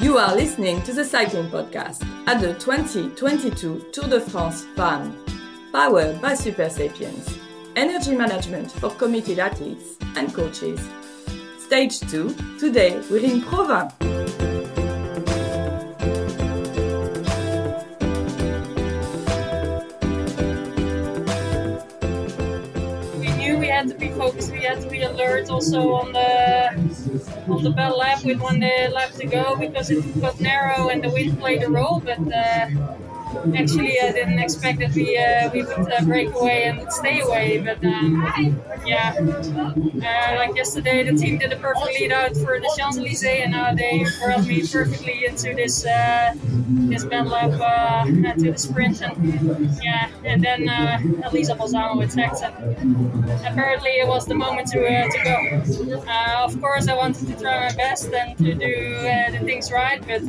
You are listening to the Cycling Podcast at the 2022 Tour de France Femmes, powered by Supersapiens, energy management for committed athletes and coaches. Stage 2, today we're in Provins. had to be focused. We had to be alert also on the on the bell lap with one lap to go because it got narrow and the wind played a role. But uh, actually I didn't expect that we uh, we would uh, break away and stay away. But um, yeah, uh, like yesterday, the team did a perfect lead out for the Champs Elysees, and now they brought me perfectly into this this battle up to the sprint. And yeah, and then Elisa Balsamo attacked, and apparently it was the moment to to go. of course, I wanted to try my best and to do the things right, but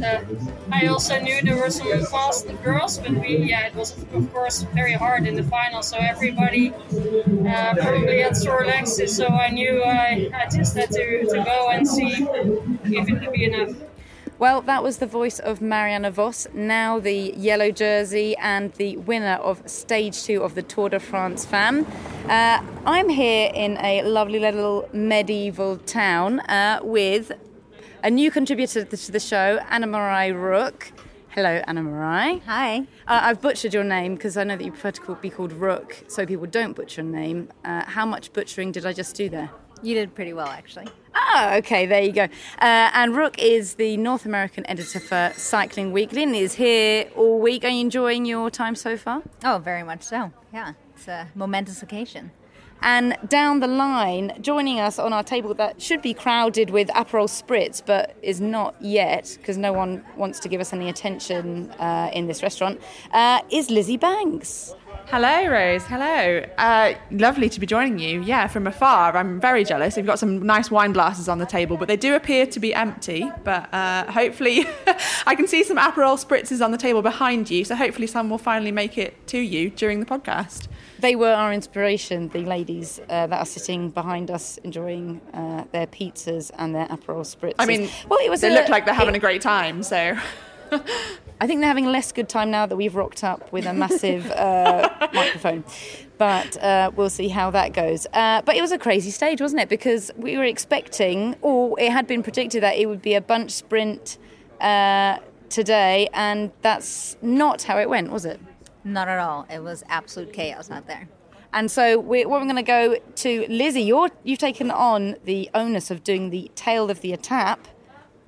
I also knew there were some fast girls we, yeah, it was of course very hard in the final. So everybody uh, probably had sore legs. So I knew I, I just had to, to go and see if it would be enough. Well, that was the voice of Marianne Vos, now the yellow jersey and the winner of stage two of the Tour de France Femmes. Uh, I'm here in a lovely little medieval town uh, with a new contributor to the show, Anna Marie Rook. Hello, Anna Marie. Hi. Uh, I've butchered your name because I know that you prefer to be called Rook, so people don't butcher your name. Uh, how much butchering did I just do there? You did pretty well, actually. Oh, okay, there you go. Uh, and Rook is the North American editor for Cycling Weekly and is here all week. Are you enjoying your time so far? Oh, very much so. Yeah, it's a momentous occasion. And down the line, joining us on our table that should be crowded with Aperol Spritz, but is not yet because no one wants to give us any attention uh, in this restaurant, uh, is Lizzy Banks. Hello, Rose. Hello. Uh, lovely to be joining you. Yeah, from afar. I'm very jealous. We've got some nice wine glasses on the table, but they do appear to be empty. But uh, hopefully, I can see some Aperol spritzes on the table behind you. So hopefully, some will finally make it to you during the podcast they were our inspiration, the ladies uh, that are sitting behind us enjoying uh, their pizzas and their Aperol spritz. I mean, well, it was they a, look like they're having it, a great time, so. I think they're having less good time now that we've rocked up with a massive uh, microphone. But uh, we'll see how that goes. Uh, but it was a crazy stage, wasn't it? Because we were expecting, or it had been predicted that it would be a bunch sprint uh, today, and that's not how it went, was it? Not at all. It was absolute chaos out there. And so we're, we're going to go to Lizzy. You're, you've taken on the onus of doing the tail of the attack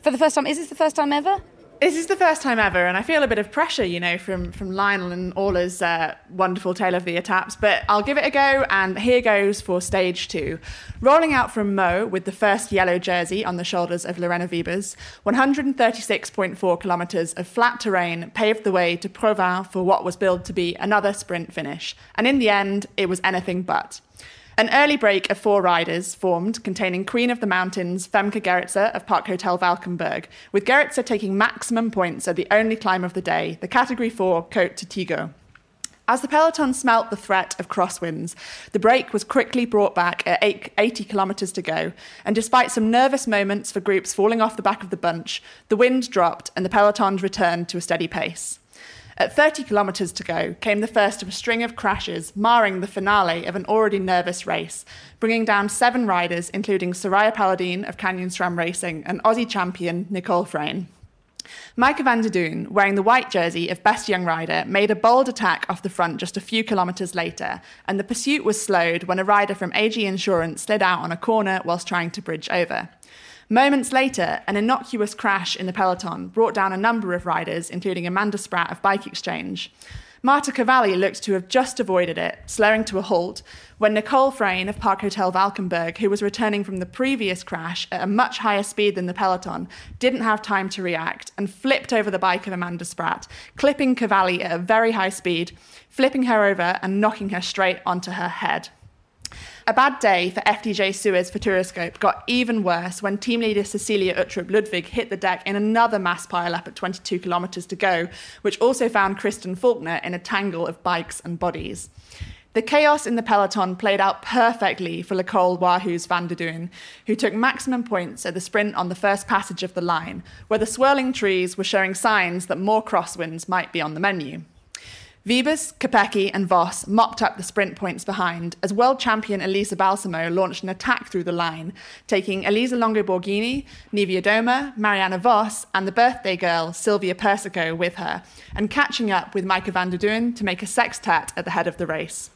for the first time. Is this the first time ever? This is the first time ever, and I feel a bit of pressure, you know, from, from Lionel and Orla's uh, wonderful tale of the Etapes, but I'll give it a go, and here goes for stage two. Rolling out from Meaux with the first yellow jersey on the shoulders of Lorena Wiebes, 136.4 kilometres of flat terrain paved the way to Provins for what was billed to be another sprint finish, and in the end, it was anything but. An early break of four riders formed, containing Queen of the Mountains, Femke Gerritsen of Park Hotel Valkenburg, with Gerritsen taking maximum points at the only climb of the day, the Category 4 Côte de Tigo. As the peloton smelt the threat of crosswinds, the break was quickly brought back at 80 kilometres to go, and despite some nervous moments for groups falling off the back of the bunch, the wind dropped and the peloton returned to a steady pace. At 30 kilometres to go came the first of a string of crashes, marring the finale of an already nervous race, bringing down seven riders, including Soraya Paladin of Canyon SRAM Racing and Aussie champion Nicole Frain. Maaike van der Duin, wearing the white jersey of best young rider, made a bold attack off the front just a few kilometres later, and the pursuit was slowed when a rider from AG Insurance slid out on a corner whilst trying to bridge over. Moments later, an innocuous crash in the peloton brought down a number of riders, including Amanda Spratt of Bike Exchange. Marta Cavalli looked to have just avoided it, slowing to a halt, when Nicole Frain of Park Hotel Valkenburg, who was returning from the previous crash at a much higher speed than the peloton, didn't have time to react and flipped over the bike of Amanda Spratt, clipping Cavalli at a very high speed, flipping her over and knocking her straight onto her head. A bad day for FDJ Suez for Futuroscope got even worse when team leader Cecilie Uttrup Ludwig hit the deck in another mass pile-up at 22 kilometres to go, which also found Kristen Faulkner in a tangle of bikes and bodies. The chaos in the peloton played out perfectly for Nicole Wahoos van der Duin, who took maximum points at the sprint on the first passage of the line, where the swirling trees were showing signs that more crosswinds might be on the menu. Wiebes, Kopecky, and Vos mopped up the sprint points behind as world champion Elisa Balsamo launched an attack through the line, taking Elisa Longo Borghini, Doma, Marianne Vos, and the birthday girl Silvia Persico with her, and catching up with Maaike van der Duin to make a sextet at the head of the race.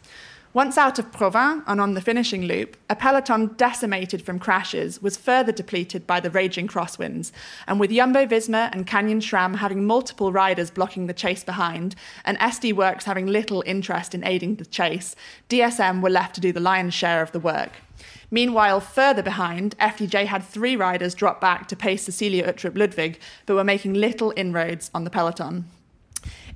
Once out of Provins and on the finishing loop, a peloton decimated from crashes was further depleted by the raging crosswinds, and with Jumbo Visma and Canyon SRAM having multiple riders blocking the chase behind, and SD Worx having little interest in aiding the chase, DSM were left to do the lion's share of the work. Meanwhile, further behind, FDJ had three riders drop back to pace Cecilie Uttrup Ludwig, but were making little inroads on the peloton.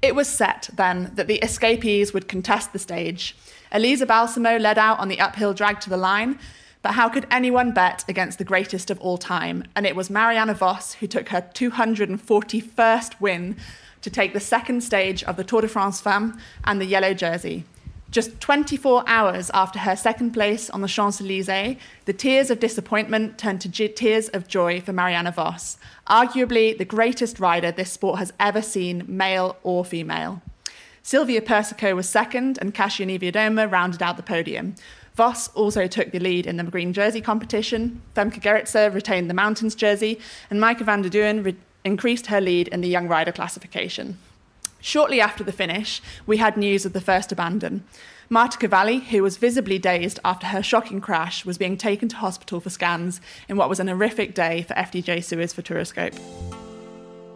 It was set then that the escapees would contest the stage. Elisa Balsamo led out on the uphill drag to the line, but how could anyone bet against the greatest of all time? And it was Marianne Vos who took her 241st win to take the second stage of the Tour de France Femmes and the yellow jersey. Just 24 hours after her second place on the Champs Elysees, the tears of disappointment turned to tears of joy for Marianne Vos, arguably the greatest rider this sport has ever seen, male or female. Silvia Persico was second, and Kasia Niewiadoma rounded out the podium. Vos also took the lead in the green jersey competition. Femke Gerritsen retained the mountains jersey, and Maaike van der Duin re- increased her lead in the young rider classification. Shortly after the finish, we had news of the first abandon. Marta Cavalli, who was visibly dazed after her shocking crash, was being taken to hospital for scans in what was an horrific day for FDJ Suez Futuroscope.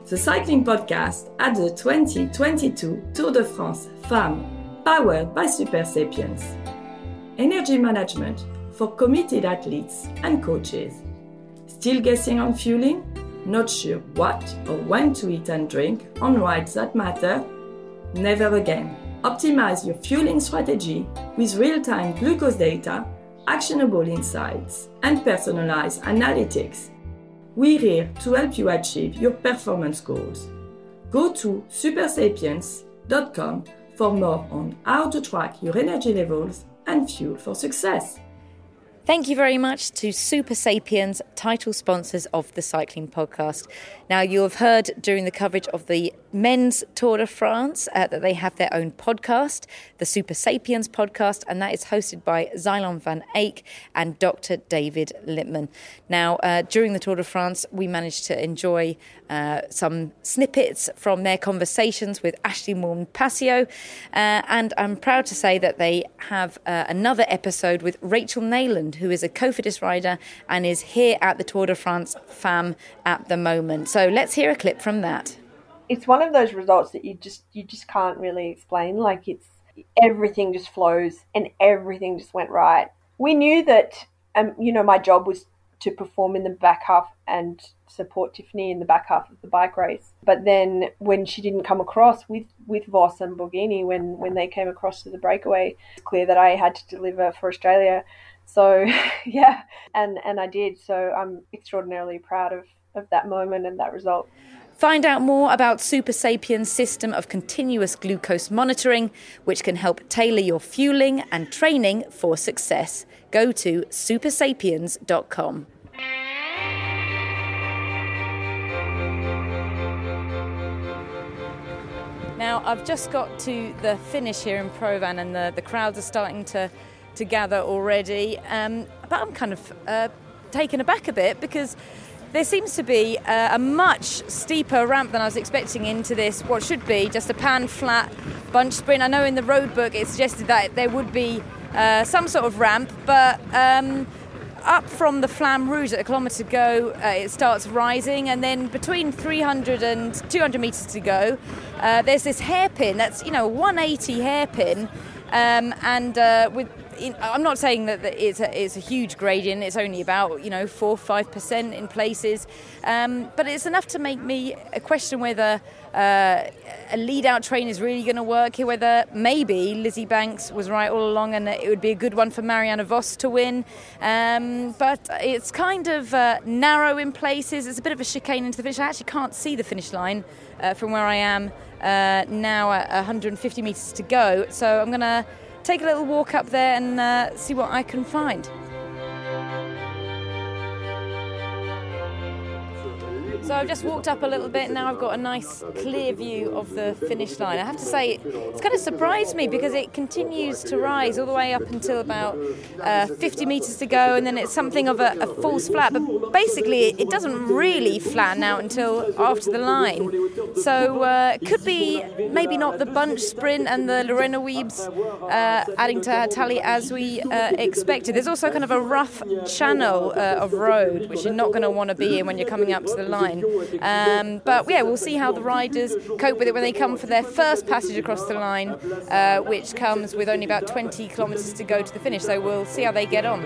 The cycling podcast at the 2022 Tour de France Femmes, powered by Supersapiens. Energy management for committed athletes and coaches. Still guessing on fueling? Not sure what or when to eat and drink on rides that matter? Never again. Optimize your fueling strategy with real time glucose data, actionable insights, and personalized analytics. We're here to help you achieve your performance goals. Go to supersapiens.com for more on how to track your energy levels and fuel for success. Thank you very much to Supersapiens, title sponsors of the Cycling Podcast. Now, you have heard during the coverage of the men's Tour de France uh, that they have their own podcast, the Supersapiens podcast, and that is hosted by Xylon van Eyck and Dr. David Lippman. Now, uh, during the Tour de France, we managed to enjoy uh, some snippets from their conversations with Ashleigh Moolman Pasio, uh, and I'm proud to say that they have uh, another episode with Rachel Who is a Cofidis rider and is here at the Tour de France Femmes at the moment. So let's hear a clip from that. It's one of those results that you just you just can't really explain. Like it's everything just flows and everything just went right. We knew that um, you know, my job was to perform in the back half and support Tiffany in the back half of the bike race. But then when she didn't come across with, with Vos and Borghini, when, when they came across to the breakaway, it's clear that I had to deliver for Australia. So yeah, and, and I did. So I'm extraordinarily proud of, of that moment and that result. Find out more about Supersapiens' system of continuous glucose monitoring, which can help tailor your fueling and training for success. Go to supersapiens.com. Now, I've just got to the finish here in Provins, and the, the crowds are starting to, to gather already. Um, but I'm kind of uh, taken aback a bit because there seems to be uh, a much steeper ramp than I was expecting into this, what should be just a pan flat bunch sprint. I know in the road book it suggested that there would be uh, some sort of ramp, but um, up from the flamme rouge at a kilometre to go, uh, it starts rising, and then between 300 and 200 metres to go, uh, there's this hairpin that's, you know, 180 hairpin, um, and uh, with I'm not saying that it's a, it's a, huge gradient. It's only about you know four five percent in places, um, but it's enough to make me question whether uh, a lead out train is really going to work here. Whether maybe Lizzy Banks was right all along, and it would be a good one for Marianne Vos to win. Um, but it's kind of uh, narrow in places. It's a bit of a chicane into the finish. I actually can't see the finish line uh, from where I am uh, now at 150 metres to go. So I'm going to take a little walk up there and uh, see what I can find. So I've just walked up a little bit. Now I've got a nice clear view of the finish line. I have to say, it's kind of surprised me because it continues to rise all the way up until about uh, 50 metres to go, and then it's something of a, a false flat. But basically, it doesn't really flatten out until after the line. So uh, it could be maybe not the bunch sprint and the Lorena Wiebes uh, adding to her tally as we uh, expected. There's also kind of a rough channel uh, of road, which you're not going to want to be in when you're coming up to the line. Um, but yeah, we'll see how the riders cope with it when they come for their first passage across the line, uh, which comes with only about 20 kilometres to go to the finish. So we'll see how they get on.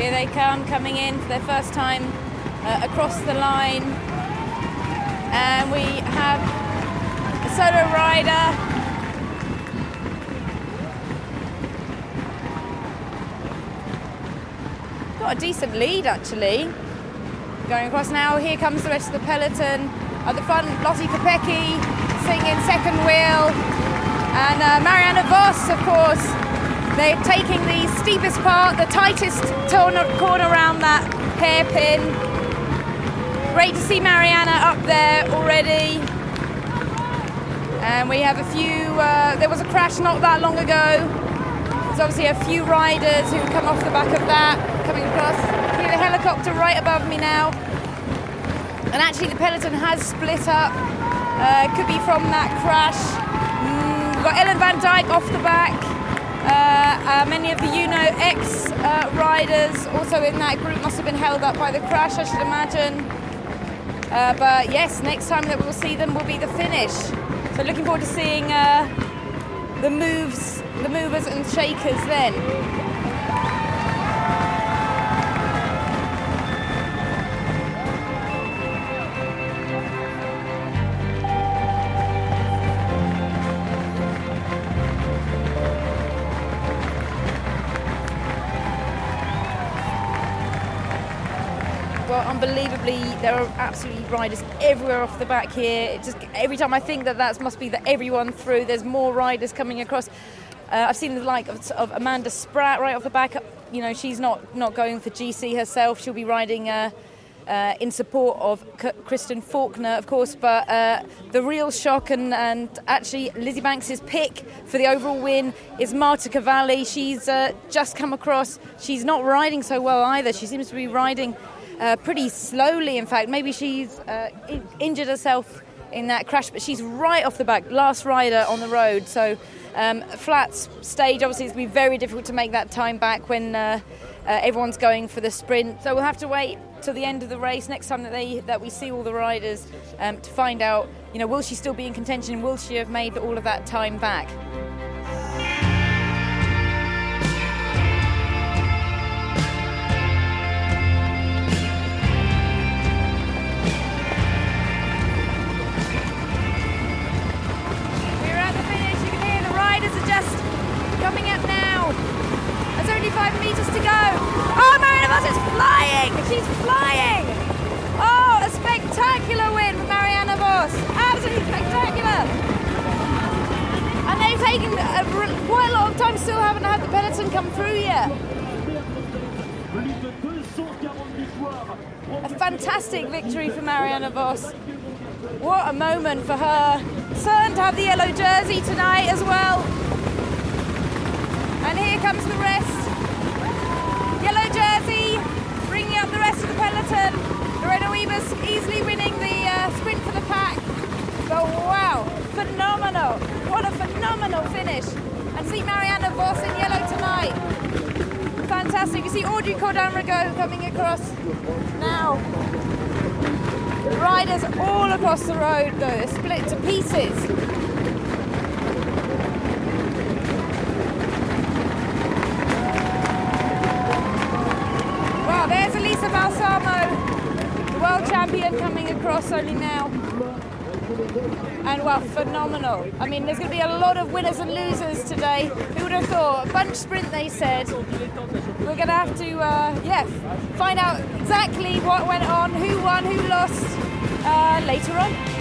Here they come, coming in for their first time uh, across the line. And we have a solo rider. Got a decent lead actually. Going across now, here comes the rest of the peloton. At the front, Lotte Kopecky singing second wheel. And uh, Marianne Vos, of course, they're taking the steepest part, the tightest corner around that hairpin. Great to see Mariana up there already. And we have a few, uh, there was a crash not that long ago. There's obviously a few riders who come off the back of that, coming across. See the helicopter right above me now. And actually the peloton has split up. Uh, could be from that crash. Mm, we've got Ellen van Dijk off the back. Uh, uh, many of the UNO X uh, riders also in that group must have been held up by the crash, I should imagine. Uh, but yes, next time that we'll see them will be the finish. So looking forward to seeing uh, the moves, the movers and shakers then. There are absolutely riders everywhere off the back here. It just every time I think that that must be that everyone through, there's more riders coming across. Uh, I've seen the like of, of, Amanda Spratt right off the back. You know, she's not not going for GC herself. She'll be riding. Uh, uh, in support of C- Kristen Faulkner, of course, but uh, the real shock and, and actually Lizzy Banks's pick for the overall win is Marta Cavalli. She's uh, just come across. She's not riding so well either. She seems to be riding uh, pretty slowly, in fact. Maybe she's uh, in- injured herself in that crash, but she's right off the back, last rider on the road. So, um, flat stage, obviously, it's going to be very difficult to make that time back when uh, uh, everyone's going for the sprint. So, we'll have to wait till the end of the race next time that they that we see all the riders um, to find out, you know, will she still be in contention? Will she have made all of that time back? Moment for her. Certain to have the yellow jersey tonight as well. And here comes the rest. Yellow jersey, bringing up the rest of the peloton. Lorena Wiebes easily winning the uh, sprint for the pack. But wow, phenomenal. What a phenomenal finish. And see Marianne Vos in yellow tonight. Fantastic. You see Audrey Cordon-Rago coming across now. Riders all across the road though, they're split to pieces. There's Elisa Balsamo, the world champion coming across only now. And well, phenomenal. I mean, there's going to be a lot of winners and losers today. Who would have thought? Bunch sprint, they said. We're going to have to, uh, yeah, find out exactly what went on, who won, who lost uh, later on.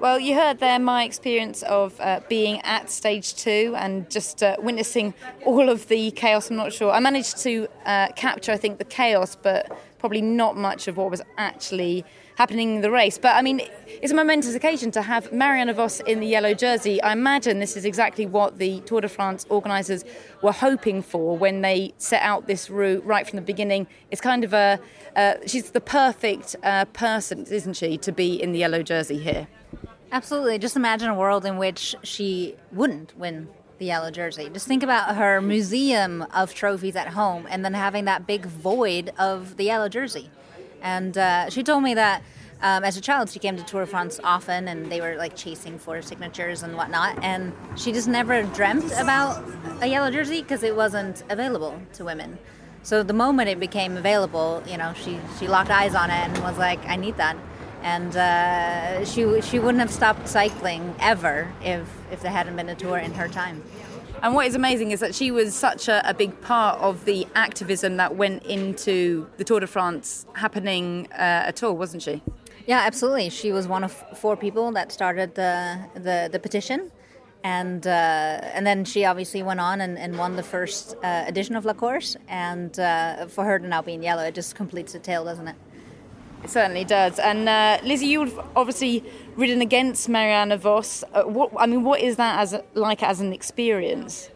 Well, you heard there my experience of uh, being at stage two and just uh, witnessing all of the chaos. I'm not sure. I managed to uh, capture, I think, the chaos, but probably not much of what was actually happening in the race. But I mean, it's a momentous occasion to have Marianne Vos in the yellow jersey. I imagine this is exactly what the Tour de France organisers were hoping for when they set out this route right from the beginning. It's kind of a, uh, she's the perfect uh, person, isn't she, to be in the yellow jersey here? Absolutely. Just imagine a world in which she wouldn't win the yellow jersey. Just think about her museum of trophies at home and then having that big void of the yellow jersey. And uh, she told me that um, as a child, she came to Tour de France often and they were like chasing for signatures and whatnot. And she just never dreamt about a yellow jersey because it wasn't available to women. So the moment it became available, you know, she, she locked eyes on it and was like, I need that and uh, she she wouldn't have stopped cycling ever if if there hadn't been a tour in her time. And what is amazing is that she was such a, a big part of the activism that went into the Tour de France happening uh, at all, wasn't she? Yeah, absolutely. She was one of four people that started the the, the petition. And uh, and then she obviously went on and, and won the first uh, edition of La Course. And uh, for her to now be in yellow, it just completes the tale, doesn't it? It certainly does. And uh, Lizzy, you've obviously ridden against Marianne Vos. Uh, what I mean, what is that as like as an experience?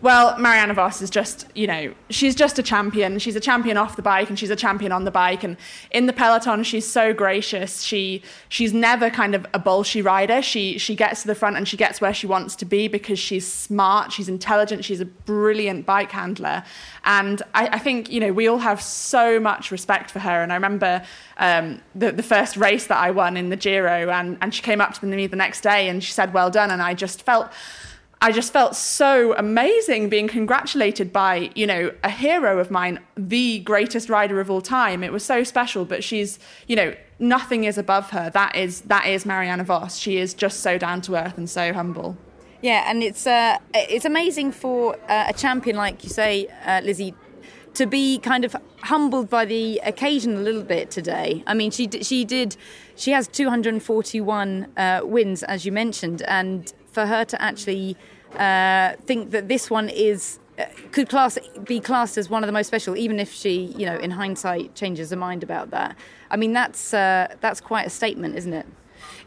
Well, Marianne Vos is just, you know, she's just a champion. She's a champion off the bike and she's a champion on the bike. And in the peloton, she's so gracious. She she's never kind of a bullshit rider. She she gets to the front and she gets where she wants to be because she's smart, she's intelligent, she's a brilliant bike handler. And I, I think, you know, we all have so much respect for her. And I remember um, the, the first race that I won in the Giro and, and she came up to me the next day and she said, well done. And I just felt I just felt so amazing being congratulated by, you know, a hero of mine, the greatest rider of all time. It was so special, but she's, you know, nothing is above her. That is that is Marianne Vos. She is just so down to earth and so humble. Yeah, and it's uh, it's amazing for uh, a champion like you say, uh, Lizzy, to be kind of humbled by the occasion a little bit today. I mean, she she did she has 241 uh, wins as you mentioned, and for her to actually uh, think that this one is uh, could class be classed as one of the most special, even if she, you know, in hindsight changes her mind about that. I mean, that's uh, that's quite a statement, isn't it?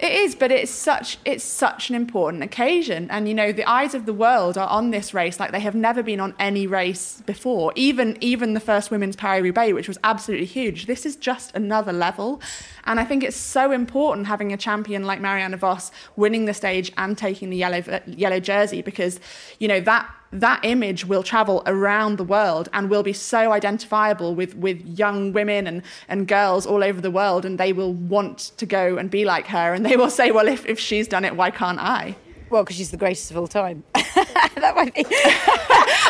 It is, but it's such it's such an important occasion, and you know the eyes of the world are on this race like they have never been on any race before. Even even the first women's Paris Roubaix, which was absolutely huge. This is just another level, and I think it's so important having a champion like Marianne Vos winning the stage and taking the yellow yellow jersey because you know that that image will travel around the world and will be so identifiable with, with young women and, and girls all over the world and they will want to go and be like her. And they will say well if, if she's done it why can't i? Well because she's the greatest of all time. That might be.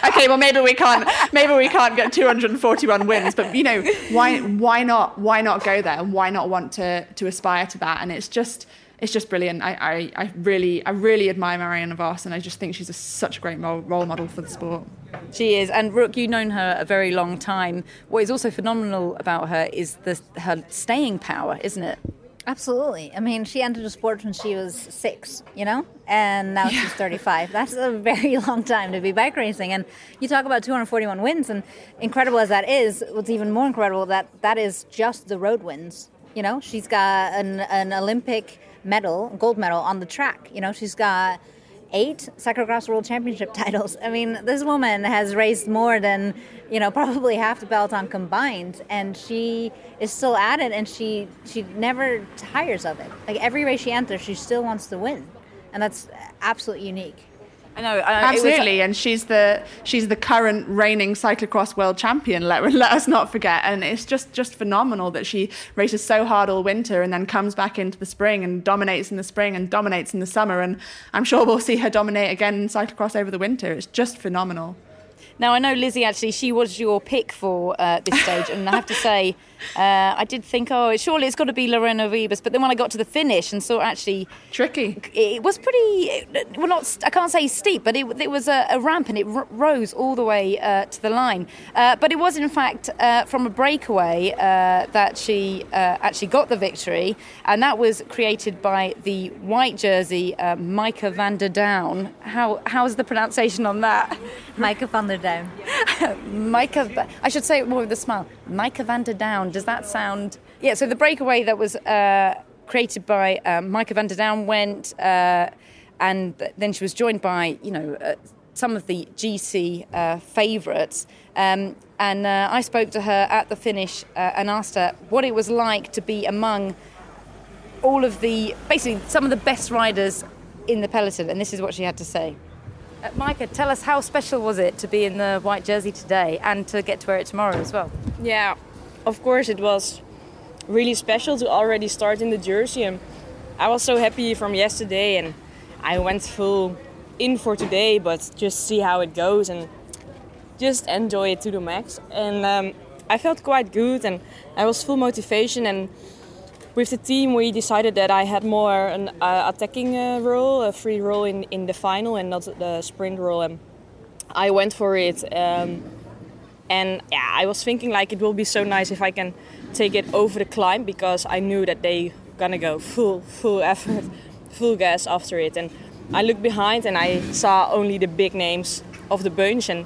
Okay well maybe we can't maybe we can't get 241 wins but you know why why not why not go there? And why not want to to aspire to that? And it's just it's just brilliant. I, I, I really I really admire Marianne Vos, and I just think she's a, such a great role model for the sport. She is, and Rook, you've known her a very long time. What is also phenomenal about her is the, her staying power, isn't it? Absolutely. I mean, she entered the sport when she was six, you know, and now yeah. she's 35. That's a very long time to be bike racing. And you talk about 241 wins, and incredible as that is, what's even more incredible that that is just the road wins. You know, she's got an, an Olympic medal, gold medal on the track. You know, she's got eight cyclocross world championship titles. I mean, this woman has raced more than, you know, probably half the peloton combined, and she is still at it, and she she never tires of it. Like every race she enters, she still wants to win, and that's absolutely unique. I know, uh, absolutely, was, and she's the she's the current reigning cyclocross world champion. Let let us not forget, and it's just just phenomenal that she races so hard all winter and then comes back into the spring and dominates in the spring and dominates in the summer. And I'm sure we'll see her dominate again in cyclocross over the winter. It's just phenomenal. Now I know Lizzy. Actually, she was your pick for uh, this stage, and I have to say, uh, I did think, oh, surely it's got to be Lorena Wiebes. But then when I got to the finish and saw actually tricky, it was pretty. Well, not I can't say steep, but it, it was a, a, ramp and it r- rose all the way uh, to the line. Uh, but it was in fact uh, from a breakaway uh, that she uh, actually got the victory, and that was created by the white jersey Maaike van der Duin. How how's the pronunciation on that? Maaike van der Duin. Maaike. I should say it more with a smile. Maaike van der Duin does that sound? Yeah. So the breakaway that was uh, created by uh, Maaike van der Duin went, uh, and then she was joined by you know uh, some of the GC uh, favourites. Um, and uh, I spoke to her at the finish and asked her what it was like to be among all of the basically some of the best riders in the peloton. And this is what she had to say. Uh, Maaike, tell us how special was it to be in the white jersey today and to get to wear it tomorrow as well? Yeah, of course it was really special to already start in the jersey and I was so happy from yesterday and I went full in for today but just see how it goes and just enjoy it to the max. And um, I felt quite good and I was full motivation and with the team we decided that I had more an uh, attacking uh, role, a free role in, in the final and not the sprint role and I went for it um, and yeah, I was thinking like it will be so nice if I can take it over the climb because I knew that they gonna go full full effort, full gas after it. And I looked behind and I saw only the big names of the bunch and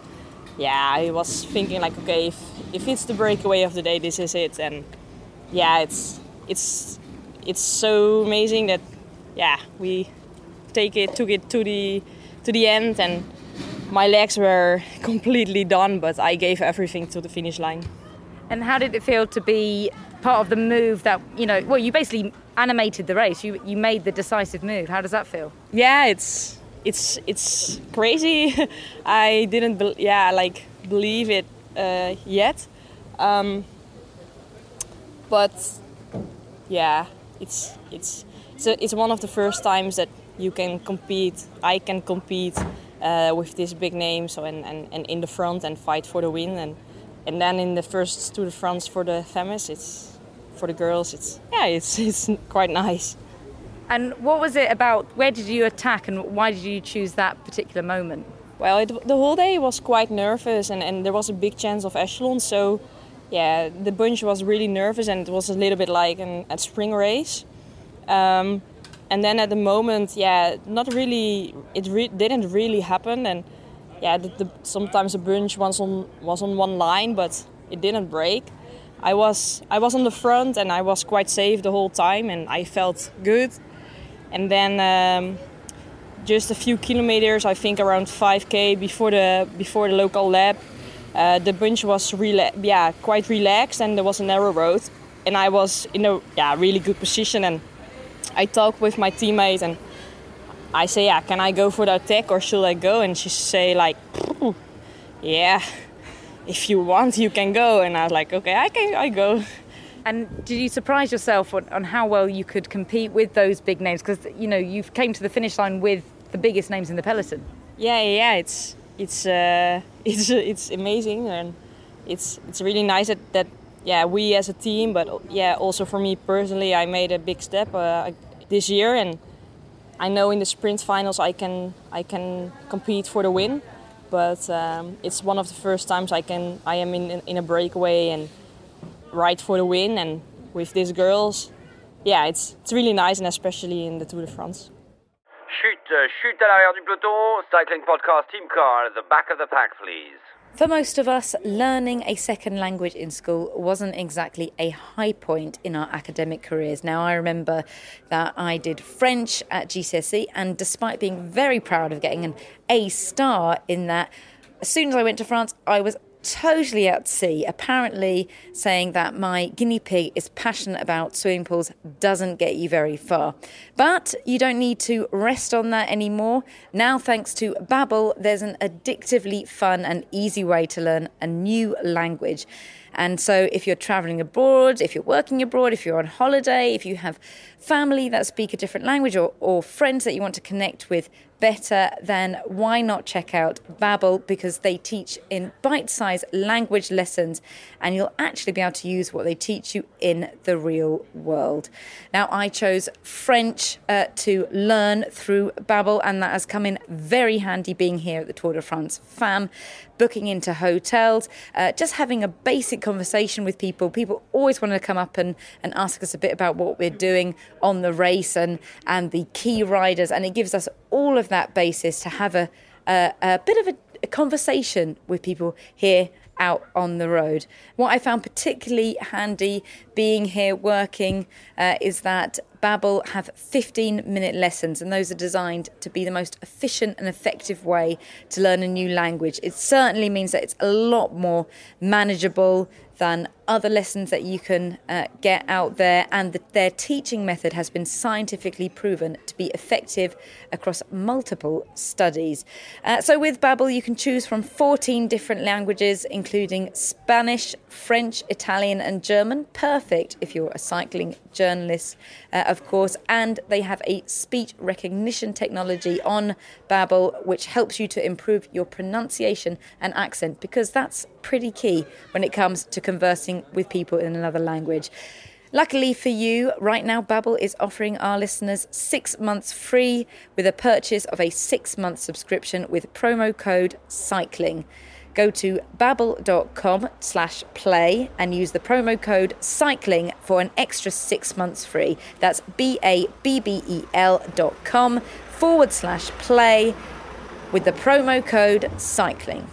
yeah, I was thinking like okay, if, if it's the breakaway of the day, this is it. And yeah, it's it's it's so amazing that yeah, we take it took it to the to the end and my legs were completely done, but I gave everything to the finish line. And how did it feel to be part of the move that you know? Well, you basically animated the race. You you made the decisive move. How does that feel? Yeah, it's it's it's crazy. I didn't be- yeah like believe it uh, yet, um, but yeah, it's it's it's, a, it's one of the first times that you can compete. I can compete uh, with this big names and, and, and in the front and fight for the win. And, and then in the first Tour de France for the Femmes, it's for the girls. It's yeah, it's it's quite nice. And what was it about? Where did you attack, and why did you choose that particular moment? Well, it, the whole day was quite nervous, and, and there was a big chance of echelon. So, yeah, the bunch was really nervous, and it was a little bit like an, a spring race. Um, and then at the moment, yeah, not really. It re- didn't really happen, and yeah, the, the, sometimes the bunch was on was on one line, but it didn't break. I was I was on the front, and I was quite safe the whole time, and I felt good. And then um, just a few kilometers, I think around 5k before the before the local lap, uh, the bunch was rela- yeah quite relaxed, and there was a narrow road, and I was in a yeah really good position and I talk with my teammate and I say, yeah, can I go for the attack or should I go? And she say like, yeah, if you want, you can go. And I was like, okay, I can, I go. And did you surprise yourself on, on how well you could compete with those big names? Because you know you came to the finish line with the biggest names in the peloton. Yeah, yeah, it's it's uh, it's it's amazing and it's it's really nice that, that yeah we as a team, but yeah also for me personally, I made a big step. Uh, this year, and I know in the sprint finals I can I can compete for the win. But um, it's one of the first times I can I am in in a breakaway and ride for the win. And with these girls, yeah, it's it's really nice, and especially in the Tour de France. Chute, uh, chute à l'arrière du peloton. Cycling podcast team car at the back of the pack, please. For most of us, learning a second language in school wasn't exactly a high point in our academic careers. Now, I remember that I did French at GCSE, and despite being very proud of getting an A star in that, as soon as I went to France, I was totally to sea. Apparently, saying that my guinea pig is passionate about swimming pools doesn't get you very far. But you don't need to rest on that anymore. Now, thanks to Babbel, there's an addictively fun and easy way to learn a new language. And so, if you're traveling abroad, if you're working abroad, if you're on holiday, if you have family that speak a different language or, or friends that you want to connect with better, then why not check out Babbel because they teach in bite-sized language lessons and you'll actually be able to use what they teach you in the real world. Now, I chose French uh, to learn through Babbel and that has come in very handy being here at the Tour de France Femmes booking into hotels, uh, just having a basic conversation with people. People always want to come up and, and ask us a bit about what we're doing on the race and, and the key riders. And it gives us all of that basis to have a, a, a bit of a, a conversation with people here out on the road. What I found particularly handy being here working uh, is that Babbel have 15 minute lessons and those are designed to be the most efficient and effective way to learn a new language. It certainly means that it's a lot more manageable than other lessons that you can uh, get out there, and the, their teaching method has been scientifically proven to be effective across multiple studies. Uh, so, with Babbel, you can choose from 14 different languages, including Spanish, French, Italian, and German. Perfect if you're a cycling journalist, uh, of course. And they have a speech recognition technology on Babbel, which helps you to improve your pronunciation and accent, because that's pretty key when it comes to conversing with people in another language. Luckily for you, right now Babbel is offering our listeners six months free with a purchase of a six-month subscription with promo code CYCLING. Go to babbel.com slash play and use the promo code CYCLING for an extra six months free. That's B-A-B-B-E-L dot com forward slash play with the promo code CYCLING.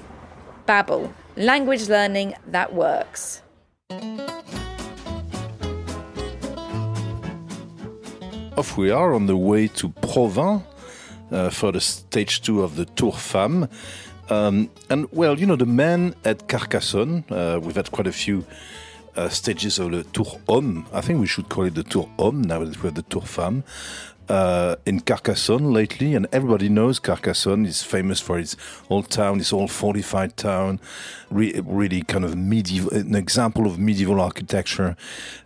Babbel, language learning that works. Off we are on the way to Provins uh, for the stage two of the Tour Femme. Um, and well, you know, the men at Carcassonne, uh, we've had quite a few uh, stages of the Tour Homme. I think we should call it the Tour Homme now that we the Tour Femme uh, in Carcassonne lately, and everybody knows Carcassonne is famous for its old town, its old fortified town, re- really kind of medieval, an example of medieval architecture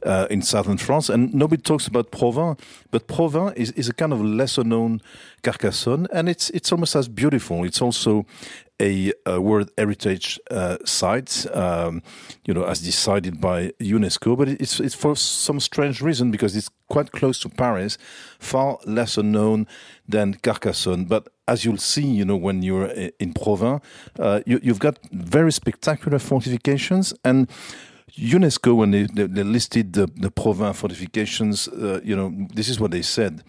uh, in southern France. And nobody talks about Provins, but Provins is, is a kind of lesser known Carcassonne, and it's it's almost as beautiful. It's also a, a World Heritage uh, site, um, you know, as decided by UNESCO, but it's it's for some strange reason because it's quite close to Paris, far lesser known than Carcassonne. But as you'll see, you know, when you're in Provins, uh, you, you've got very spectacular fortifications and. UNESCO, when they, they, listed the, the Provins fortifications, uh, you know, this is what they said.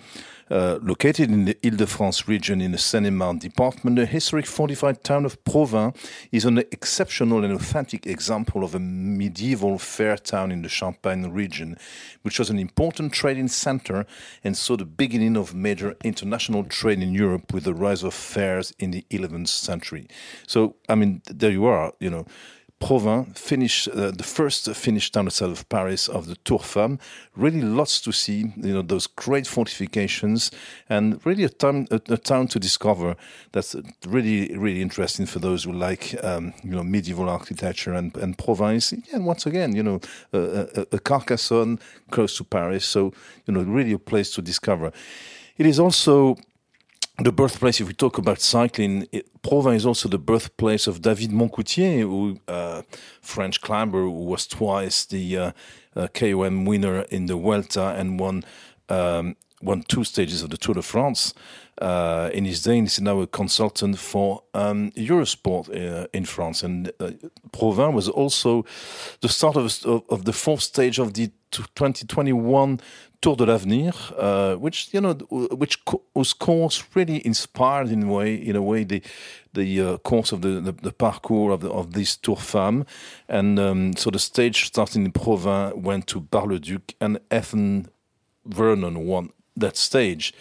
Uh, located in the Ile-de-France region in the Seine-et-Marne department, the historic fortified town of Provins is an exceptional and authentic example of a medieval fair town in the Champagne region, which was an important trading center and saw the beginning of major international trade in Europe with the rise of fairs in the 11th century. So, I mean, there you are, you know. Provins, finish uh, the first finish town outside of Paris of the Tour Femme. Really, lots to see. You know those great fortifications, and really a town a, a town to discover. That's really really interesting for those who like um, you know medieval architecture and and Provence. Yeah, and once again, you know a, a Carcassonne close to Paris, so you know really a place to discover. It is also the birthplace, if we talk about cycling, it, Provins is also the birthplace of David Moncoutier, who uh, French climber who was twice the uh, uh, KOM winner in the Vuelta and won um, won two stages of the Tour de France. Uh, in his day, he's now a consultant for um, Eurosport uh, in France. And uh, Provins was also the start of, of, of the fourth stage of the 2021 Tour de l'Avenir, uh, which you know, which co- whose course really inspired in a way, in a way, the the uh, course of the, the, the parcours of the, of this Tour Femme, and um, so the stage starting in Provins went to Bar-le-Duc, and Ethan Vernon won that stage.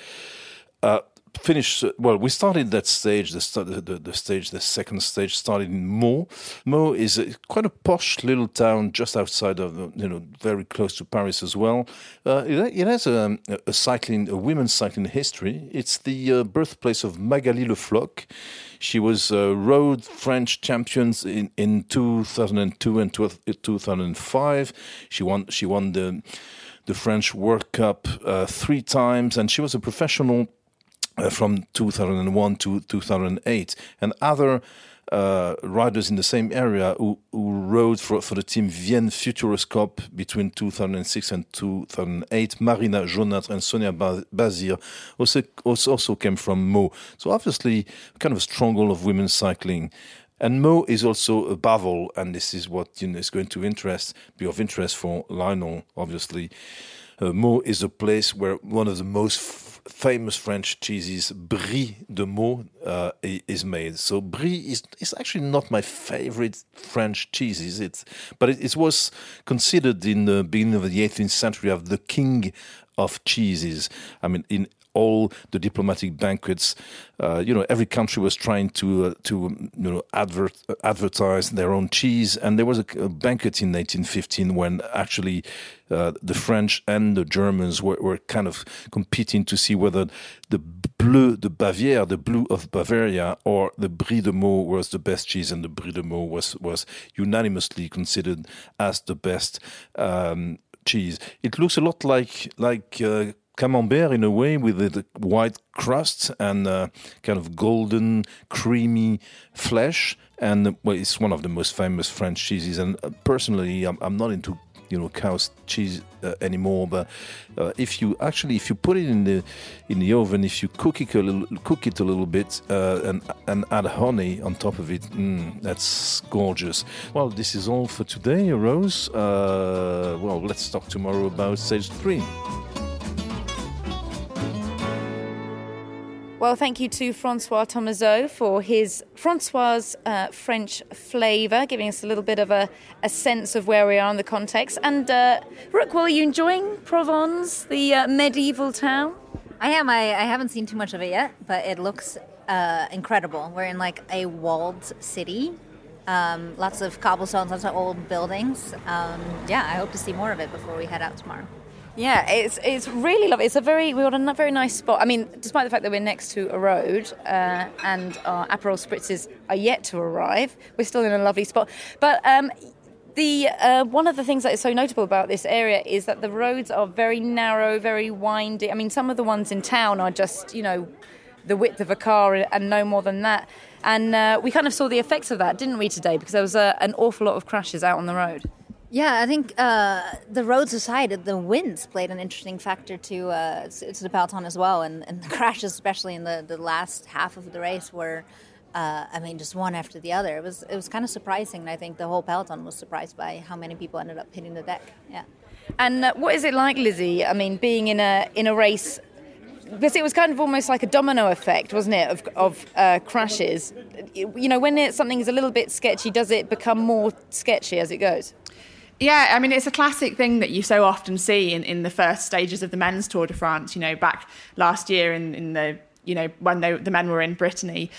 Uh, finished. Well, we started that stage. The, the, the stage, the second stage, started in Meaux. Meaux is a, quite a posh little town just outside of, you know, very close to Paris as well. Uh, it, it, has a, a, cycling, a women's cycling history. It's the uh, birthplace of Magali Le Floch. She was uh, road French champions in, in 2002 and 2005. She won. She won the the French World Cup uh, three times, and she was a professional uh, from 2001 to 2008. And other uh, riders in the same area who, who rode for, for the team Vienne Futuroscope between 2006 and 2008. Marina Jonat and Sonia Bazir also, also came from Meaux. So obviously, kind of a stronghold of women's cycling. And Meaux is also above all, and this is what you know, is going to interest be of interest for Lionel. Obviously, uh, Meaux is a place where one of the most famous French cheeses, Brie de Meaux, uh, is made. So Brie is, is actually not my favorite French cheeses. It's, but it, it was considered in the beginning of the 18th century of the king of cheeses. I mean, in all the diplomatic banquets. Uh, you know, every country was trying to uh, to you know advert, advertise their own cheese, and there was a, a banquet in 1915 when actually uh, the French and the Germans were, were kind of competing to see whether the Bleu de Bavière, the blue of Bavaria, or the Brie de Meaux was the best cheese, and the Brie de Meaux was was unanimously considered as the best. Um, cheese. It looks a lot like like uh, camembert in a way with the white crust and uh, kind of golden, creamy flesh. And well, it's one of the most famous French cheeses. And uh, personally, I'm, I'm, not into you know cow's cheese uh, anymore. But uh, if you actually if you put it in the in the oven, if you cook it a little, cook it a little bit uh, and and add honey on top of it, mm, that's gorgeous. Well, this is all for today, Rose. Uh, well, let's talk tomorrow about stage three. Well, thank you to Francois Thomazeau for his Francois' uh, French flavour, giving us a little bit of a, a, sense of where we are in the context. And uh, Rook, well, are you enjoying Provins, the uh, medieval town? I am. I, I, haven't seen too much of it yet, but it looks uh, incredible. We're in like a walled city. Um, lots of cobblestones, lots of old buildings. Um, yeah, I hope to see more of it before we head out tomorrow. Yeah, it's it's really lovely. It's a very we got a very nice spot. I mean, despite the fact that we're next to a road uh, and our Aperol spritzes are yet to arrive, we're still in a lovely spot. But um, the uh, one of the things that is so notable about this area is that the roads are very narrow, very windy. I mean, some of the ones in town are just you know the width of a car and no more than that. And uh, we kind of saw the effects of that, didn't we, today? Because there was a, an awful lot of crashes out on the road. Yeah, I think uh, the roads aside, the winds played an interesting factor to uh, to the peloton as well, and, and the crashes, especially in the, the last half of the race, were, uh, I mean, just one after the other. It was it was kind of surprising. And I think the whole peloton was surprised by how many people ended up hitting the deck. Yeah. And uh, what is it like, Lizzy? I mean, being in a in a race because it was kind of almost like a domino effect, wasn't it, of, of uh, crashes? You know, when it, something is a little bit sketchy, does it become more sketchy as it goes? Yeah, I mean, it's a classic thing that you so often see in, in the first stages of the men's Tour de France. You know, back last year in, in the, you know, when they, the men were in Brittany,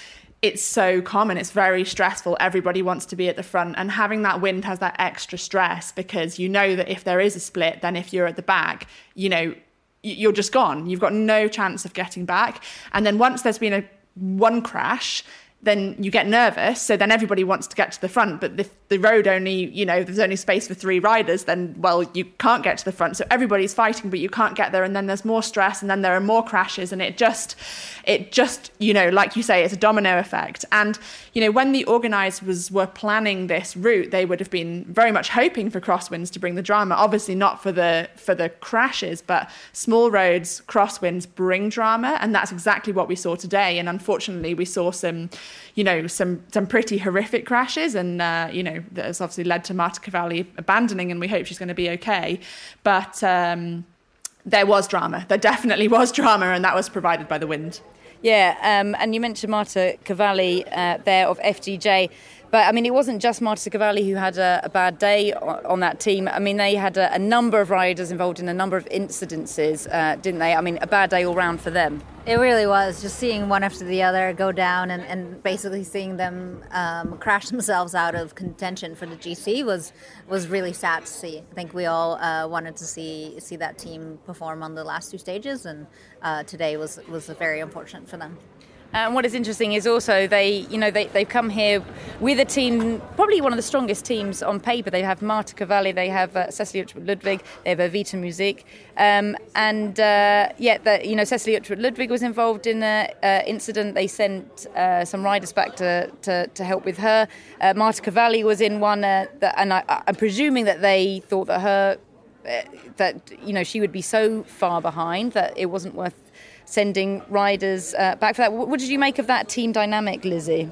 it's so common. It's very stressful. Everybody wants to be at the front. And having that wind has that extra stress because you know that if there is a split, then if you're at the back, you know, you're just gone. You've got no chance of getting back. And then once there's been a one crash, then you get nervous. So then everybody wants to get to the front, but if the road only, you know, there's only space for three riders, then, well, you can't get to the front. So everybody's fighting, but you can't get there. And then there's more stress and then there are more crashes. And it just, it just, you know, like you say, it's a domino effect. And, you know, when the organisers were planning this route, they would have been very much hoping for crosswinds to bring the drama. Obviously not for the, for the crashes, but small roads, crosswinds bring drama. And that's exactly what we saw today. And unfortunately, we saw some, you know, some some pretty horrific crashes, and uh, you know that has obviously led to Marta Cavalli abandoning, and we hope she's going to be okay. But um, there was drama. There definitely was drama, and that was provided by the wind. Yeah, um, and you mentioned Marta Cavalli uh, there of FDJ. But I mean, it wasn't just Marta Cavalli who had a, a bad day on, that team. I mean, they had a, a, number of riders involved in a number of incidences, uh, didn't they? I mean, a bad day all round for them. It really was. Just seeing one after the other go down and, and basically seeing them um, crash themselves out of contention for the GC was was really sad to see. I think we all uh, wanted to see see that team perform on the last two stages, and uh, today was was very unfortunate for them. And what is interesting is also they, you know, they, they've come here with a team, probably one of the strongest teams on paper. They have Marta Cavalli, they have uh, Cecilie Ludwig, they have Evita Muzic, um, and uh, yeah, you know, Cecilie Ludwig was involved in an uh, incident. They sent uh, some riders back to, to, to help with her. Uh, Marta Cavalli was in one, uh, that, and I, I'm presuming that they thought that her that you know she would be so far behind that it wasn't worth sending riders uh, back for that. What did you make of that team dynamic, Lizzy?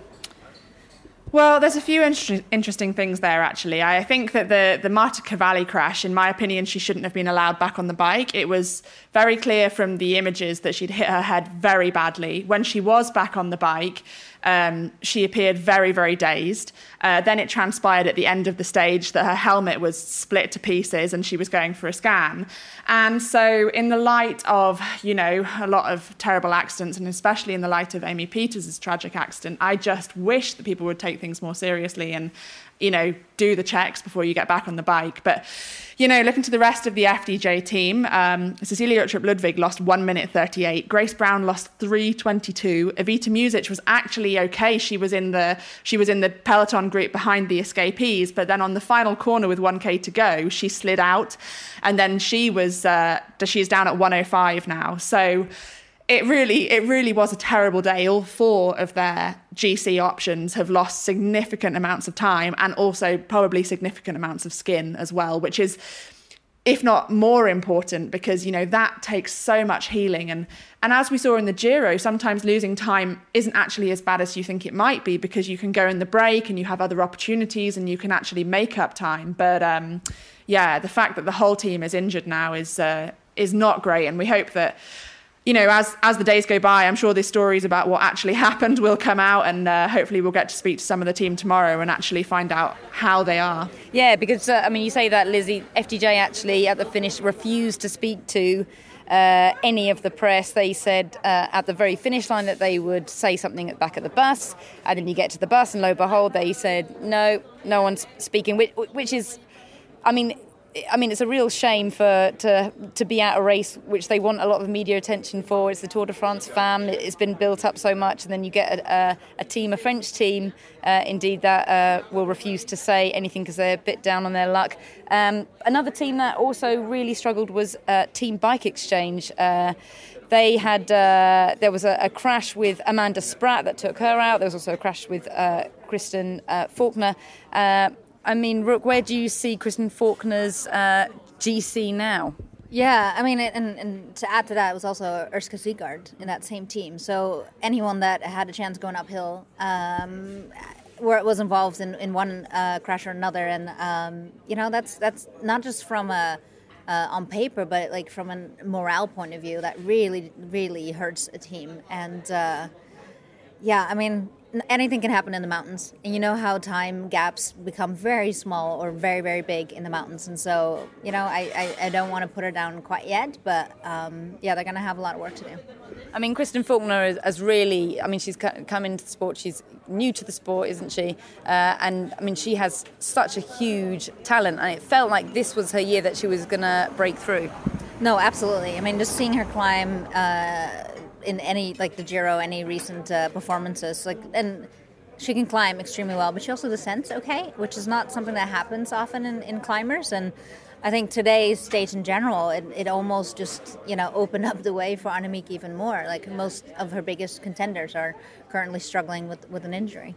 Well, there's a few inter- interesting things there, actually. I think that the, the Marta Cavalli crash, in my opinion, she shouldn't have been allowed back on the bike. It was very clear from the images that she'd hit her head very badly. When she was back on the bike, um, she appeared very, very dazed. Uh, then it transpired at the end of the stage that her helmet was split to pieces and she was going for a scan. And so, in the light of, you know, a lot of terrible accidents, and especially in the light of Amy Pieters' tragic accident, I just wish that people would take things more seriously and you know, do the checks before you get back on the bike. But, you know, looking to the rest of the FDJ team, um, Cecilie Uttrup Ludwig lost 1 minute 38. Grace Brown lost 322. Evita Muzic was actually okay. She was in the she was in the peloton group behind the escapees, but then on the final corner with 1k to go, she slid out and then she was uh, she's down at 105 now. So it really it really was a terrible day all four of their gc options have lost significant amounts of time and also probably significant amounts of skin as well which is if not more important because you know that takes so much healing. And and as we saw in the giro sometimes losing time isn't actually as bad as you think it might be because you can go in the break and you have other opportunities and you can actually make up time. But um, yeah the fact that the whole team is injured now is uh, is not great. And we hope that you know, as as the days go by, I'm sure these stories about what actually happened will come out, and uh, hopefully we'll get to speak to some of the team tomorrow and actually find out how they are. Yeah, because uh, I mean, you say that Lizzy FDJ actually at the finish refused to speak to. Uh, any of the press, they said uh, at the very finish line that they would say something at back of the bus, and then you get to the bus, and lo and behold, they said no, no one's speaking, which, which is, I mean, I mean, it's a real shame for to to be at a race which they want a lot of media attention for. It's the Tour de France Femmes. It's been built up so much, and then you get a, a, a team, a French team, uh, indeed, that uh, will refuse to say anything because they're a bit down on their luck. Um, another team that also really struggled was uh, Team Bike Exchange uh, they had uh, there was a, a, crash with Amanda Spratt that took her out. There was also a crash with uh, Kristen uh, Faulkner. I mean, Rook, where do you see Kristen Faulkner's uh, GC now? Yeah, I mean, and, and to add to that, it was also Urska Zigart in that same team. So anyone that had a chance going uphill, um, where it was involved in, in one uh, crash or another, and um, you know that's that's not just from a uh, on paper, but like from a morale point of view, that really really hurts a team. And uh, yeah, I mean, anything can happen in the mountains. And you know how time gaps become very small or very very big in the mountains. And so you know i, I, I don't want to put her down quite yet but um, yeah they're going to have a lot of work to do. I mean kristen faulkner has really i mean she's come into the sport. She's new to the sport isn't she? Uh, and i mean she has such a huge talent and it felt like this was her year that she was going to break through. No absolutely. I mean just seeing her climb uh, in any like the Giro, any recent uh, performances. Like and she can climb extremely well, but she also descends okay, which is not something that happens often in, in climbers. And I think today's stage in general, it, it almost just you know opened up the way for Annemiek even more. Like most of her biggest contenders are currently struggling with with an injury.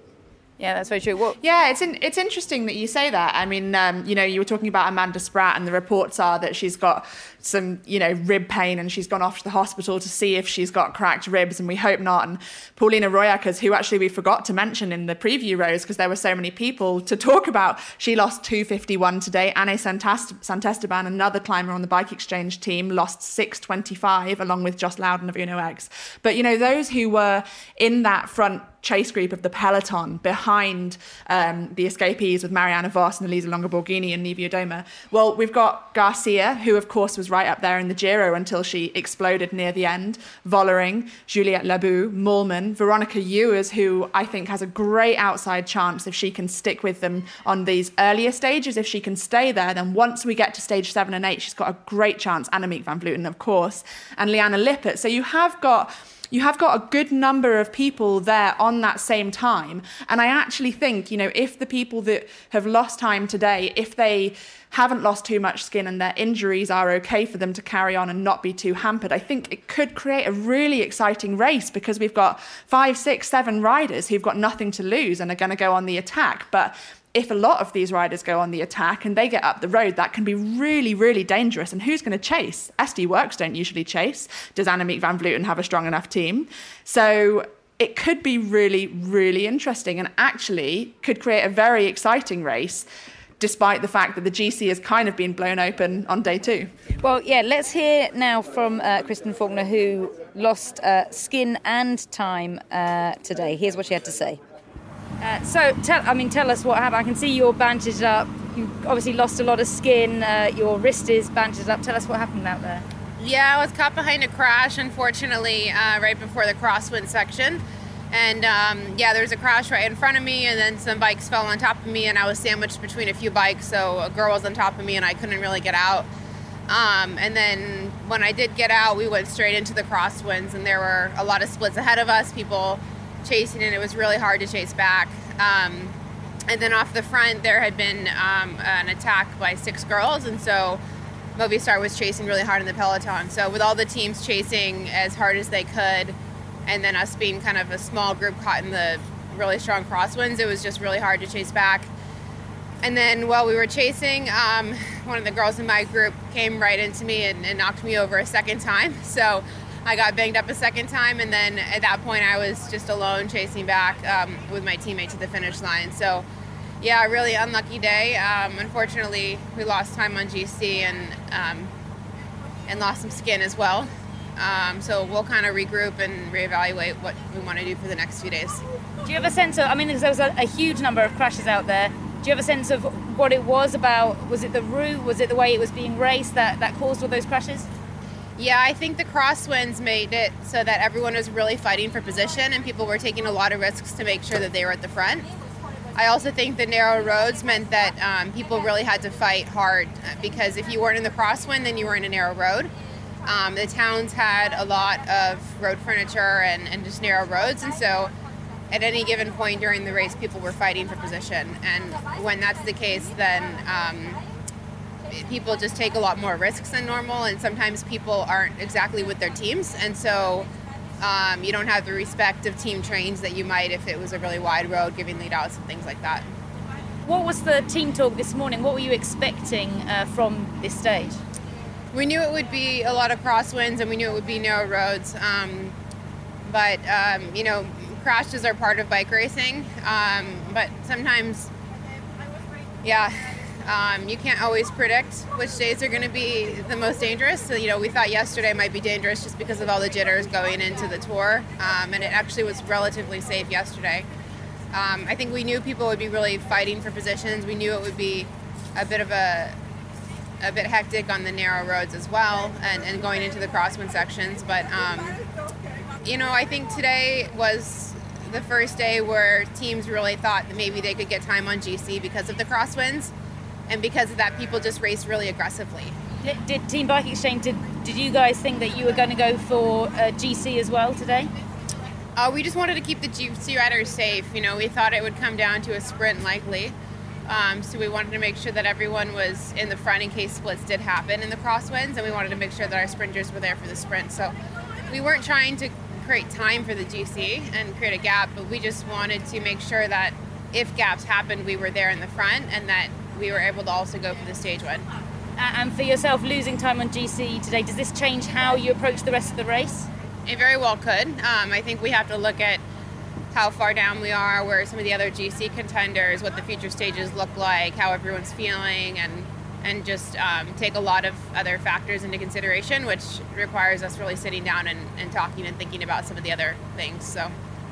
Yeah, that's very true. Well, yeah, it's in, it's interesting that you say that. I mean, um, you know, you were talking about Amanda Spratt, and the reports are that she's got some, you know, rib pain, and she's gone off to the hospital to see if she's got cracked ribs, and we hope not. And Pauliena Rooijakkers, who actually we forgot to mention in the preview Rose because there were so many people to talk about, she lost 251 today. Ane Santesteban, another climber on the Bike Exchange team, lost 625 along with Joss Lowden of Uno X. But you know, those who were in that front chase group of the peloton behind um, the escapees with Marianne Vos and Elisa Longo Borghini and Niewiadoma. Well, we've got Garcia, who of course was right up there in the Giro until she exploded near the end, Vollering, Juliette Labous, Moolman, Veronica Ewers, who I think has a great outside chance if she can stick with them on these earlier stages. If she can stay there, then once we get to stage seven and eight, she's got a great chance. Annemiek van Vleuten, of course, and Liane Lippert. So you have got you have got a good number of people there on that same time. And I actually think, you know, if the people that have lost time today, if they haven't lost too much skin and their injuries are okay for them to carry on and not be too hampered, I think it could create a really exciting race because we've got five, six, seven riders who've got nothing to lose and are going to go on the attack. But if a lot of these riders go on the attack and they get up the road, that can be really, really dangerous. And who's going to chase? SD Worx don't usually chase. Does Annemiek van Vleuten have a strong enough team? So it could be really, really interesting and actually could create a very exciting race. Despite the fact that the GC has kind of been blown open on day two. Well, yeah, let's hear now from uh, Kristen Faulkner, who lost uh, skin and time uh, today. Here's what she had to say. Uh, so, tell, I mean, tell us what happened. I can see you're bandaged up. You obviously lost a lot of skin. Uh, your wrist is bandaged up. Tell us what happened out there. Yeah, I was caught behind a crash, unfortunately, uh, right before the crosswind section. And um, yeah, there was a crash right in front of me, and then some bikes fell on top of me, and I was sandwiched between a few bikes. So a girl was on top of me, and I couldn't really get out. Um, and then when I did get out, we went straight into the crosswinds, and there were a lot of splits ahead of us. People chasing and it was really hard to chase back. Um, and then off the front, there had been um, an attack by six girls, and so Movistar was chasing really hard in the peloton. So with all the teams chasing as hard as they could, and then us being kind of a small group caught in the really strong crosswinds, it was just really hard to chase back. And then while we were chasing, um, one of the girls in my group came right into me and, and knocked me over a second time. So I got banged up a second time, and then at that point, I was just alone chasing back um, with my teammate to the finish line. So, yeah, really unlucky day. Um, unfortunately, we lost time on GC and um, and lost some skin as well. Um, so we'll kind of regroup and reevaluate what we want to do for the next few days. Do you have a sense of? I mean, there was a, a huge number of crashes out there. Do you have a sense of what it was about? Was it the route? Was it the way it was being raced that, that caused all those crashes? Yeah, I think the crosswinds made it so that everyone was really fighting for position and people were taking a lot of risks to make sure that they were at the front. I also think the narrow roads meant that um, people really had to fight hard because if you weren't in the crosswind, then you were in a narrow road. Um, the towns had a lot of road furniture and, and just narrow roads, and so at any given point during the race, people were fighting for position. And when that's the case, then um, people just take a lot more risks than normal, and sometimes people aren't exactly with their teams, and so um, you don't have the respect of team trains that you might if it was a really wide road, giving lead outs and things like that. What was the team talk this morning? What were you expecting uh, from this stage? We knew it would be a lot of crosswinds, and we knew it would be narrow roads. Um, but um, you know, crashes are part of bike racing. Um, but sometimes, yeah, um, you can't always predict which days are going to be the most dangerous. So, you know, we thought yesterday might be dangerous just because of all the jitters going into the tour, um, and it actually was relatively safe yesterday. Um, I think we knew people would be really fighting for positions. We knew it would be a bit of a a bit hectic on the narrow roads as well, and, and going into the crosswind sections. But um, you know, I think today was the first day where teams really thought that maybe they could get time on GC because of the crosswinds and because of that, people just race really aggressively. Did, did Team Bike Exchange did did you guys think that you were going to go for a GC as well today? Uh, we just wanted to keep the GC riders safe. You know, we thought it would come down to a sprint likely. Um, so we wanted to make sure that everyone was in the front in case splits did happen in the crosswinds, and we wanted to make sure that our sprinters were there for the sprint. So we weren't trying to create time for the GC and create a gap, but we just wanted to make sure that if gaps happened, we were there in the front, and that we were able to also go for the stage one. And for yourself, losing time on GC today, does this change how you approach the rest of the race? It very well could. Um, I think we have to look at how far down we are, where some of the other GC contenders, what the future stages look like, how everyone's feeling, and and just um, take a lot of other factors into consideration, which requires us really sitting down and, and talking and thinking about some of the other things. So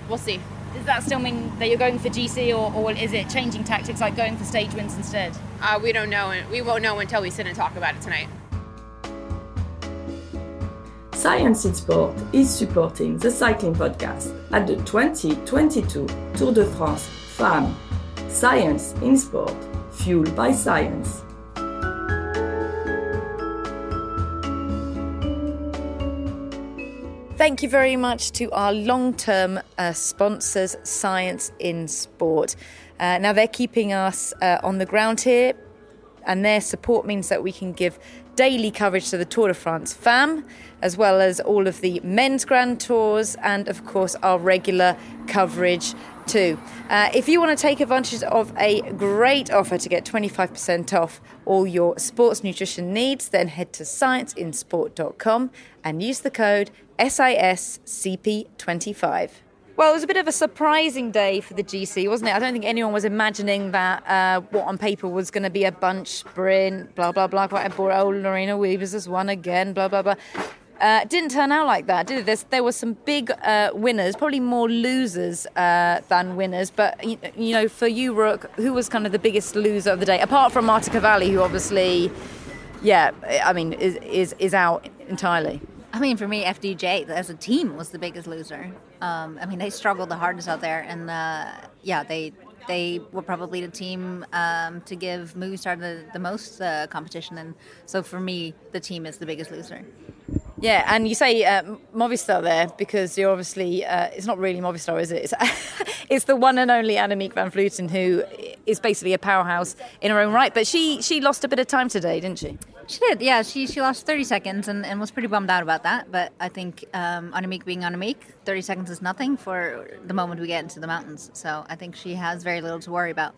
we'll see. Does that still mean that you're going for GC, or, or is it changing tactics, like going for stage wins instead? Uh, we don't know. And we won't know until we sit and talk about it tonight. Science in Sport is supporting the cycling podcast at the 2022 Tour de France Femmes. Science in Sport, fueled by science. Thank you very much to our long term uh, sponsors, Science in Sport. Uh, now, they're keeping us uh, on the ground here, and their support means that we can give daily coverage to the Tour de France Femmes, as well as all of the men's Grand Tours, and of course, our regular coverage too. Uh, if you want to take advantage of a great offer to get 25% off all your sports nutrition needs, then head to scienceinsport.com and use the code SISCP25. Well, it was a bit of a surprising day for the GC, wasn't it? I don't think anyone was imagining that uh, what on paper was going to be a bunch sprint, blah, blah, blah, quite a boring. Oh, Lorena Wiebes has won again, blah, blah, blah. Uh, didn't turn out like that, did it? There's, there were some big uh, winners, probably more losers uh, than winners. But you, you, know, for you, Rook, who was kind of the biggest loser of the day, apart from Marta Cavalli, who obviously, yeah, I mean, is is, is out entirely. I mean, for me, FDJ as a team was the biggest loser. Um, I mean, they struggled the hardest out there, and uh, yeah, they they were probably the team um, to give Movistar the, the most uh, competition, and so for me, the team is the biggest loser. Yeah, and you say uh, Movistar there because you're obviously, uh, it's not really Movistar, is it? It's, it's, the one and only Annemiek van Vleuten who is basically a powerhouse in her own right. But she, she lost a bit of time today, didn't she? She did, yeah. She, she lost 30 seconds and, and was pretty bummed out about that. But I think um, Annemiek being Annemiek, 30 seconds is nothing for the moment we get into the mountains. So I think she has very little to worry about.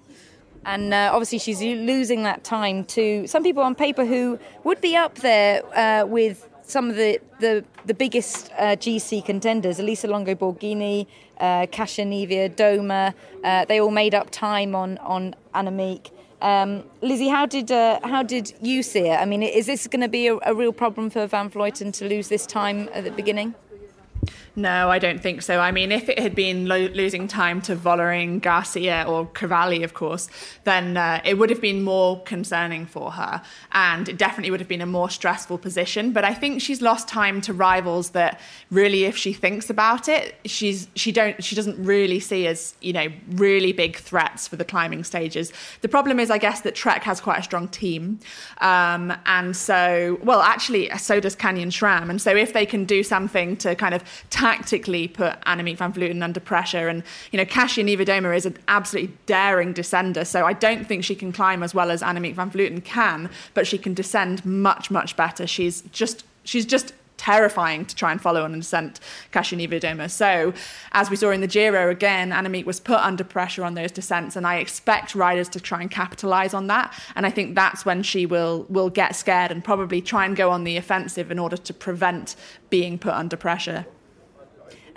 And uh, obviously, she's losing that time to some people on paper who would be up there uh, with some of the, the, the biggest uh, GC contenders, Elisa Longo Borghini, uh, Kasia Niewiadoma, uh, they all made up time on, on Annemiek. Um, Lizzy, how did uh, how did you see it? I mean, is this going to be a, a, real problem for Van Vleuten to lose this time at the beginning? No, I don't think so. I mean, if it had been lo- losing time to Vollering, Garcia, or Cavalli, of course, then uh, it would have been more concerning for her, and it definitely would have been a more stressful position. But I think she's lost time to rivals that really, if she thinks about it, she's she don't she doesn't really see as you know really big threats for the climbing stages. The problem is, I guess, that Trek has quite a strong team, um, and so well, actually, so does Canyon SRAM, and so if they can do something to kind of tactically put Annemiek van Vleuten under pressure. And, you know, Kasia Niewiadoma is an absolutely daring descender. So I don't think she can climb as well as Annemiek van Vleuten can, but she can descend much, much better. She's just, she's just terrifying to try and follow on a descent, Kasia Niewiadoma. So, as we saw in the Giro again, Annemiek was put under pressure on those descents, and I expect riders to try and capitalise on that. And I think that's when she will will get scared and probably try and go on the offensive in order to prevent being put under pressure.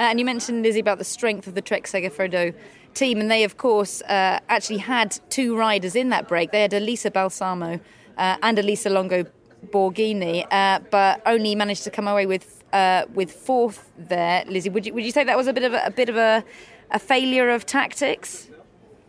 Uh, and you mentioned, Lizzy, about the strength of the Trek Segafredo team, and they, of course, uh, actually had two riders in that break. They had Elisa Balsamo uh, and Elisa Longo Borghini, uh, but only managed to come away with uh, with fourth there. Lizzy, would you would you say that was a bit of a, a bit of a, a failure of tactics?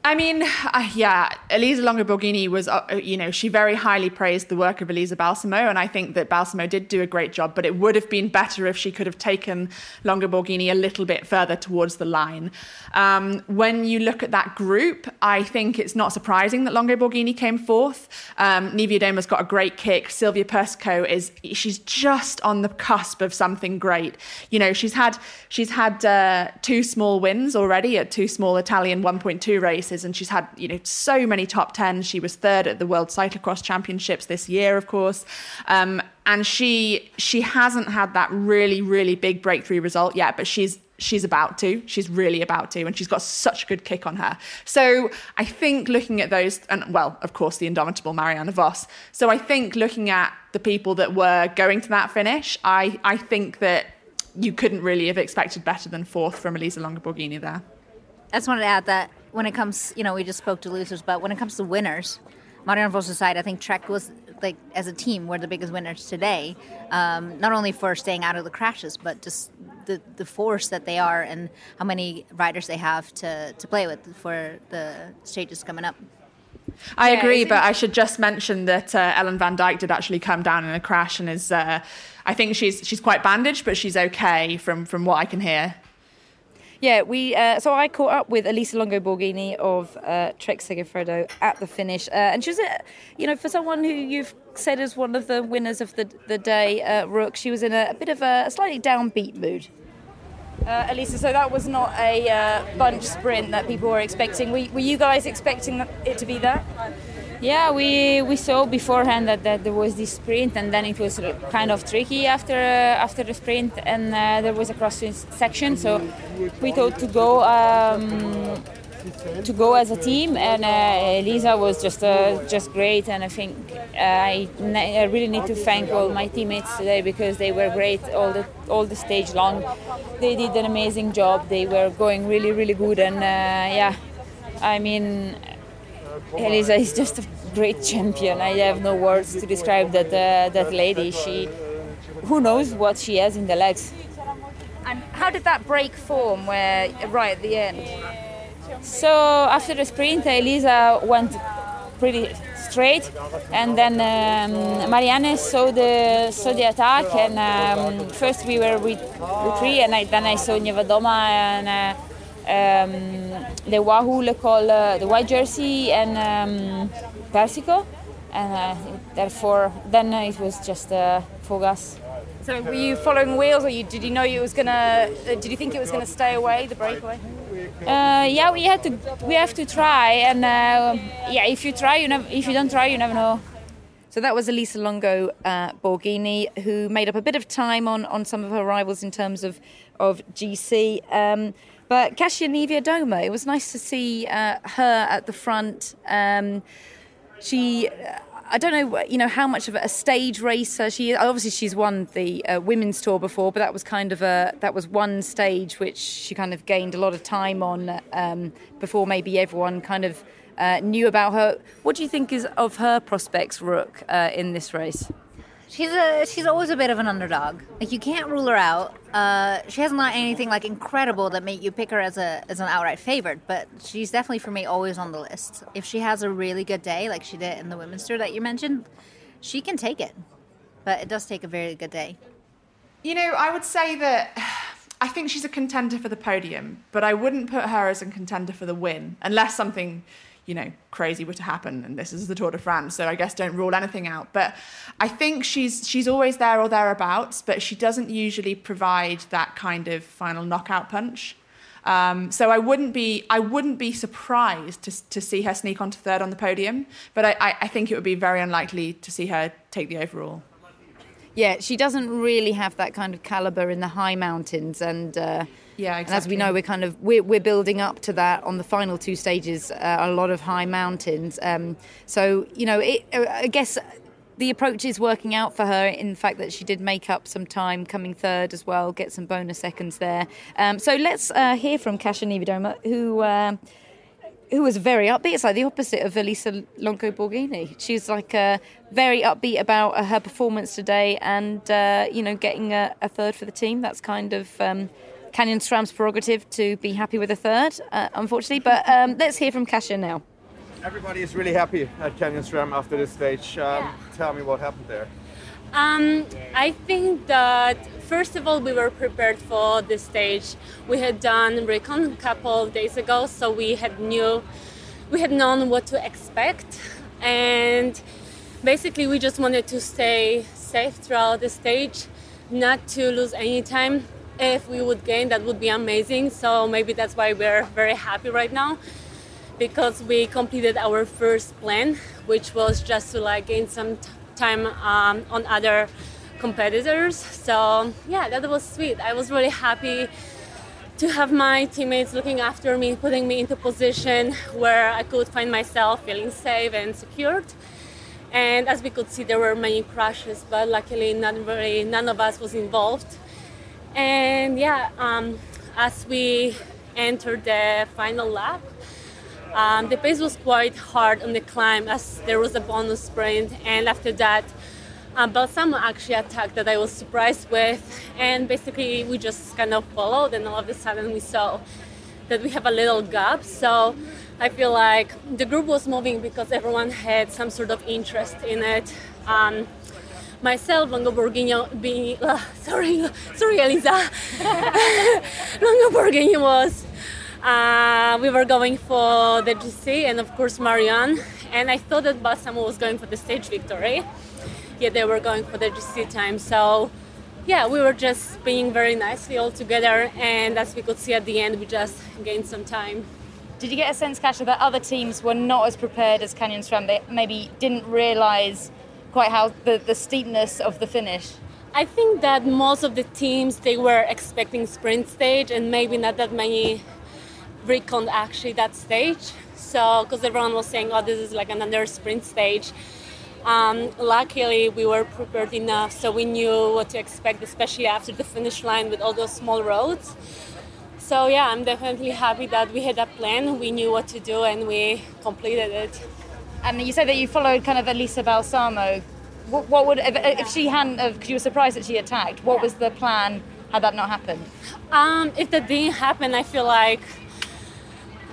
I mean, uh, yeah, Elisa Longo Borghini was, uh, uh, you know, she very highly praised the work of Elisa Balsamo, and I think that Balsamo did do a great job, but it would have been better if she could have taken Longo Borghini a little bit further towards the line. Um, when you look at that group, I think it's not surprising that Longo Borghini came fourth. Um, Niewiadoma's got a great kick. Silvia Persico is, she's just on the cusp of something great. You know, she's had, she's had uh, two small wins already at two small Italian 1.2 races races and she's had you know so many top 10 she was third at the world cyclocross championships this year of course. Um, and she she hasn't had that really really big breakthrough result yet but she's she's about to. She's really about to and she's got such a good kick on her. So i think looking at those and well of course the indomitable Marianne Vos. so i think looking at the people that were going to that finish i i think that you couldn't really have expected better than fourth from elisa longo borghini there. I just wanted to add that when it comes, you know, we just spoke to losers, but when it comes to winners, Marianne Vos aside, I think Trek was like as a team we're the biggest winners today. Um, not only for staying out of the crashes, but just the, the force that they are and how many riders they have to, to play with for the stages coming up. I agree, but I should just mention that uh, Ellen Van Dijk did actually come down in a crash and is. Uh, I think she's she's quite bandaged, but she's okay from from what I can hear. Yeah, we. Uh, so I caught up with Elisa Longo Borghini of uh, Trek Segafredo at the finish, uh, and she was, you know, for someone who you've said is one of the winners of the the day, uh, Rook, she was in a, a bit of a, a slightly downbeat mood. Uh, Elisa, so that was not a uh, bunch sprint that people were expecting. Were, were you guys expecting it to be that? Yeah, we, we saw beforehand that, that there was this sprint, and then it was kind of tricky after uh, after the sprint, and uh, there was a cross section. So we thought to go um, to go as a team, and uh, Elisa was just uh, just great. And I think uh, I, I really need to thank all my teammates today because they were great all the all the stage long. They did an amazing job. They were going really really good, and uh, yeah, I mean Elisa is just a great champion. I have no words to describe that uh, that lady. She, who knows what she has in the legs. And how did that break form? Where right at the end. So after the sprint, Elisa went pretty straight, and then um, Marianne saw the saw the attack. And um, first we were with, with three, and I, then I saw Niewiadoma and. Uh, um, the Wahoo called uh, the white jersey and um, Persico, and uh, therefore then it was just uh, Fogas. So were you following wheels, or you, did you know it was gonna? Uh, did you think it was gonna stay away the breakaway? Uh, yeah, we had to. We have to try, and uh, yeah, if you try, you never. If you don't try, you never know. So that was Elisa Longo uh, Borghini, who made up a bit of time on, on some of her rivals in terms of of GC. Um, but Kasia Nevia Niewiadoma, it was nice to see uh, her at the front. Um, she, I don't know, you know, how much of a stage racer she is. Obviously, she's won the uh, women's tour before, but that was kind of a that was one stage which she kind of gained a lot of time on um, before maybe everyone kind of uh, knew about her. What do you think is of her prospects, Rook, uh, in this race? She's a she's always a bit of an underdog. Like you can't rule her out. Uh, she hasn't done anything like incredible that make you pick her as a as an outright favorite, but she's definitely for me always on the list. If she has a really good day, like she did in the women's tour that you mentioned, she can take it. But it does take a very good day. You know, I would say that I think she's a contender for the podium, but I wouldn't put her as a contender for the win unless something you know, crazy were to happen, and this is the Tour de France, so I guess don't rule anything out. But I think she's she's always there or thereabouts, but she doesn't usually provide that kind of final knockout punch. Um, so I wouldn't be I wouldn't be surprised to to see her sneak onto third on the podium, but I, I, I think it would be very unlikely to see her take the overall. Yeah, she doesn't really have that kind of caliber in the high mountains, and uh, yeah, exactly. And as we know, we're kind of we're, we're building up to that on the final two stages. Uh, a lot of high mountains. Um, so you know, it, uh, I guess the approach is working out for her. In the fact, that she did make up some time coming third as well, get some bonus seconds there. Um, so let's uh, hear from Kasia Niewiadoma, who. Uh, who was very upbeat. It's like the opposite of Elisa Longo Borghini. She's like uh, very upbeat about uh, her performance today, and uh, you know, getting a, a, third for the team. That's kind of um, Canyon SRAM's prerogative to be happy with a third, uh, unfortunately. But um, let's hear from Kasia now. Everybody is really happy at Canyon SRAM after this stage. Um, yeah. Tell me what happened there. Um, I think that first of all we were prepared for this stage. We had done recon a couple of days ago, so we had knew we had known what to expect, and basically we just wanted to stay safe throughout the stage, not to lose any time if we would gain, that would be amazing. So maybe that's why we're very happy right now because we completed our first plan, which was just to like gain some t- time um, on other competitors. So yeah, that was sweet. I was really happy to have my teammates looking after me, putting me into position where I could find myself feeling safe and secured. And as we could see, there were many crashes, but luckily, none, really, none of us was involved. And yeah, um, as we entered the final lap, um, the pace was quite hard on the climb as there was a bonus sprint, and after that, Um, Balsamo actually attacked that I was surprised with, and basically we just kind of followed, and all of a sudden we saw that we have a little gap. So I feel like the group was moving because everyone had some sort of interest in it. Um, myself, Longo Borghini, being, uh, sorry, sorry, Elisa. Longo was, uh, we were going for the GC and of course Marianne. And I thought that Balsamo was going for the stage victory. Yeah, they were going for the GC time. So yeah, we were just being very nicely all together. And as we could see at the end, we just gained some time. Did you get a sense, Kasia, that other teams were not as prepared as Canyon SRAM? They maybe didn't realise quite how the, the steepness of the finish? I think that most of the teams they were expecting sprint stage and maybe not that many reckoned actually that stage. So because everyone was saying, oh, this is like another sprint stage. Um, luckily, we were prepared enough, so we knew what to expect, especially after the finish line with all those small roads. So yeah, I'm definitely happy that we had a plan. We knew what to do, and we completed it. And you said that you followed kind of Elisa Balsamo. What, what would if, if she hadn't? Because you were surprised that she attacked. What was the plan? Had that not happened? Um, if that didn't happen, I feel like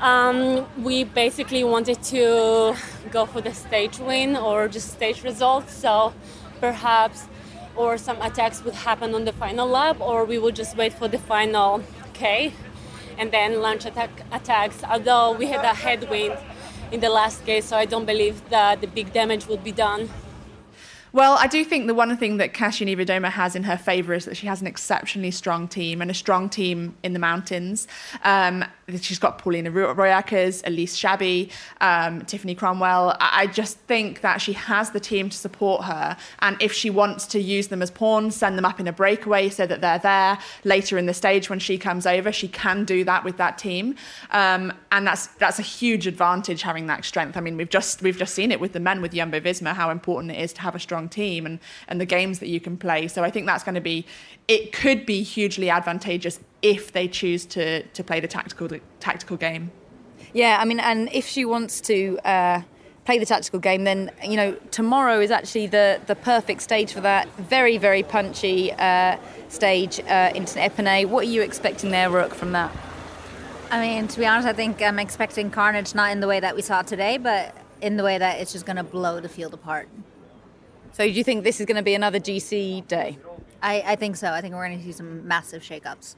um, we basically wanted to go for the stage win or just stage results. So perhaps, or some attacks would happen on the final lap, or we would just wait for the final K and then launch attack attacks. Although we had a headwind in the last case, so I don't believe that the big damage would be done. Well, I do think the one thing that Kasia Niewiadoma has in her favour is that she has an exceptionally strong team and a strong team in the mountains. Um, she's got Pauliena Rooijakkers, Elise Chabbey, um, Tiffany Cromwell. I just think that she has the team to support her. And if she wants to use them as pawns, send them up in a breakaway so that they're there later in the stage when she comes over, she can do that with that team. Um, and that's that's a huge advantage having that strength. I mean, we've just we've just seen it with the men with Jumbo Visma how important it is to have a strong team and, and the games that you can play. So I think that's going to be, it could be hugely advantageous if they choose to, to play the tactical, tactical game. Yeah, I mean, and if she wants to uh, play the tactical game, then, you know, tomorrow is actually the, the perfect stage for that. Very, very punchy uh, stage uh, into Epernay. What are you expecting there, Rook, from that? I mean, to be honest, I think I'm expecting carnage not in the way that we saw today, but in the way that it's just going to blow the field apart. So do you think this is going to be another GC day? I, I think so. I think we're going to see some massive shakeups.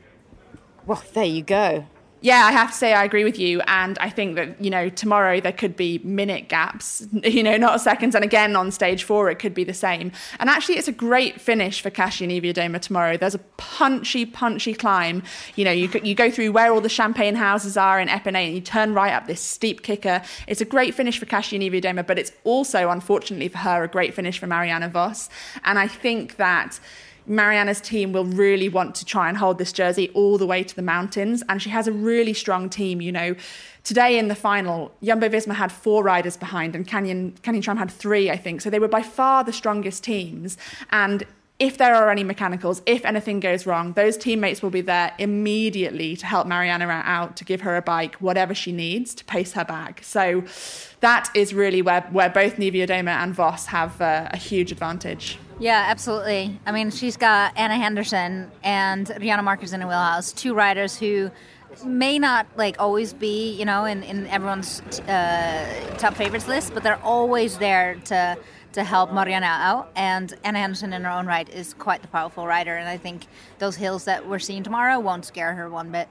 Well, there you go. Yeah, I have to say I agree with you, and I think that you know tomorrow there could be minute gaps, you know, not seconds, and again on stage four it could be the same. And actually, it's a great finish for Kasia Niewiadoma tomorrow. There's a punchy, punchy climb. You know, you you go through where all the champagne houses are in Epernay, and you turn right up this steep kicker. It's a great finish for Kasia Niewiadoma, but it's also, unfortunately for her, a great finish for Marianne Vos. And I think that Marianne's team will really want to try and hold this jersey all the way to the mountains. And she has a really strong team. You know, today in the final, Jumbo Visma had four riders behind, and Canyon Canyon SRAM had three, I think. So they were by far the strongest teams. And if there are any mechanicals, if anything goes wrong, those teammates will be there immediately to help Marianne out, to give her a bike, whatever she needs to pace her back. So that is really where, where both Niewiadoma and Vos have uh, a huge advantage. Yeah, absolutely. I mean, she's got Anna Henderson and Riejanne Markus in a wheelhouse, two riders who may not like always be, you know, in, in everyone's uh, top favorites list, but they're always there to to help Marianne out. And Anna Henderson, in her own right, is quite the powerful rider. And I think those hills that we're seeing tomorrow won't scare her one bit.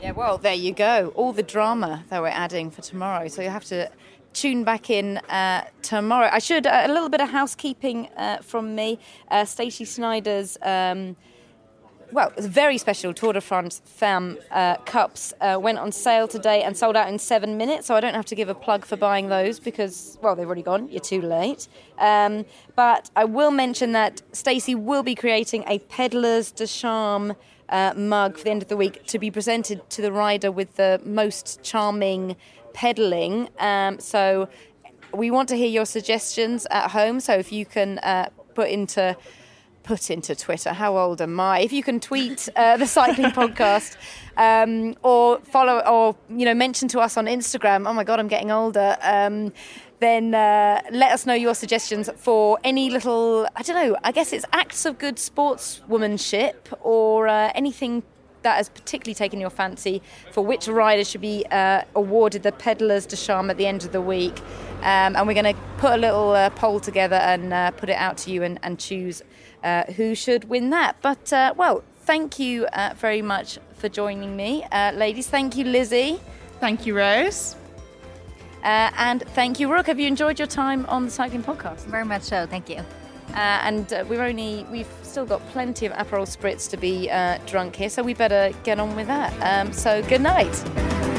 Yeah, well, there you go. All the drama that we're adding for tomorrow. So you have to tune back in uh, tomorrow. I should, uh, a little bit of housekeeping uh, from me. Uh, Stacey Snider's. Um, well, a very special Tour de France Femme uh, cups uh, went on sale today and sold out in seven minutes. So I don't have to give a plug for buying those because, well, they've already gone. You're too late. Um, but I will mention that Stacey will be creating a Pedlars de Charme uh, mug for the end of the week to be presented to the rider with the most charming pedaling. Um, so we want to hear your suggestions at home. So if you can uh, put into put into Twitter. How old am I? If you can tweet uh, the cycling podcast um, or follow or you know mention to us on Instagram. Oh my God, I'm getting older. Um, then uh, let us know your suggestions for any little I don't know. I guess it's acts of good sportswomanship or uh, anything that has particularly taken your fancy for which rider should be uh, awarded the Pedalers de Charme at the end of the week. Um, and we're going to put a little uh, poll together and uh, put it out to you and, and choose uh, who should win that. But, uh, well, thank you uh, very much for joining me. ladies, thank you, Lizzy. Thank you, Rose. and thank you, Rook. Have you enjoyed your time on the Cycling Podcast? Very much so. Thank you. Uh, and uh, we're only we've still got plenty of Aperol spritz to be uh, drunk here, so we better get on with that. Um, so good night.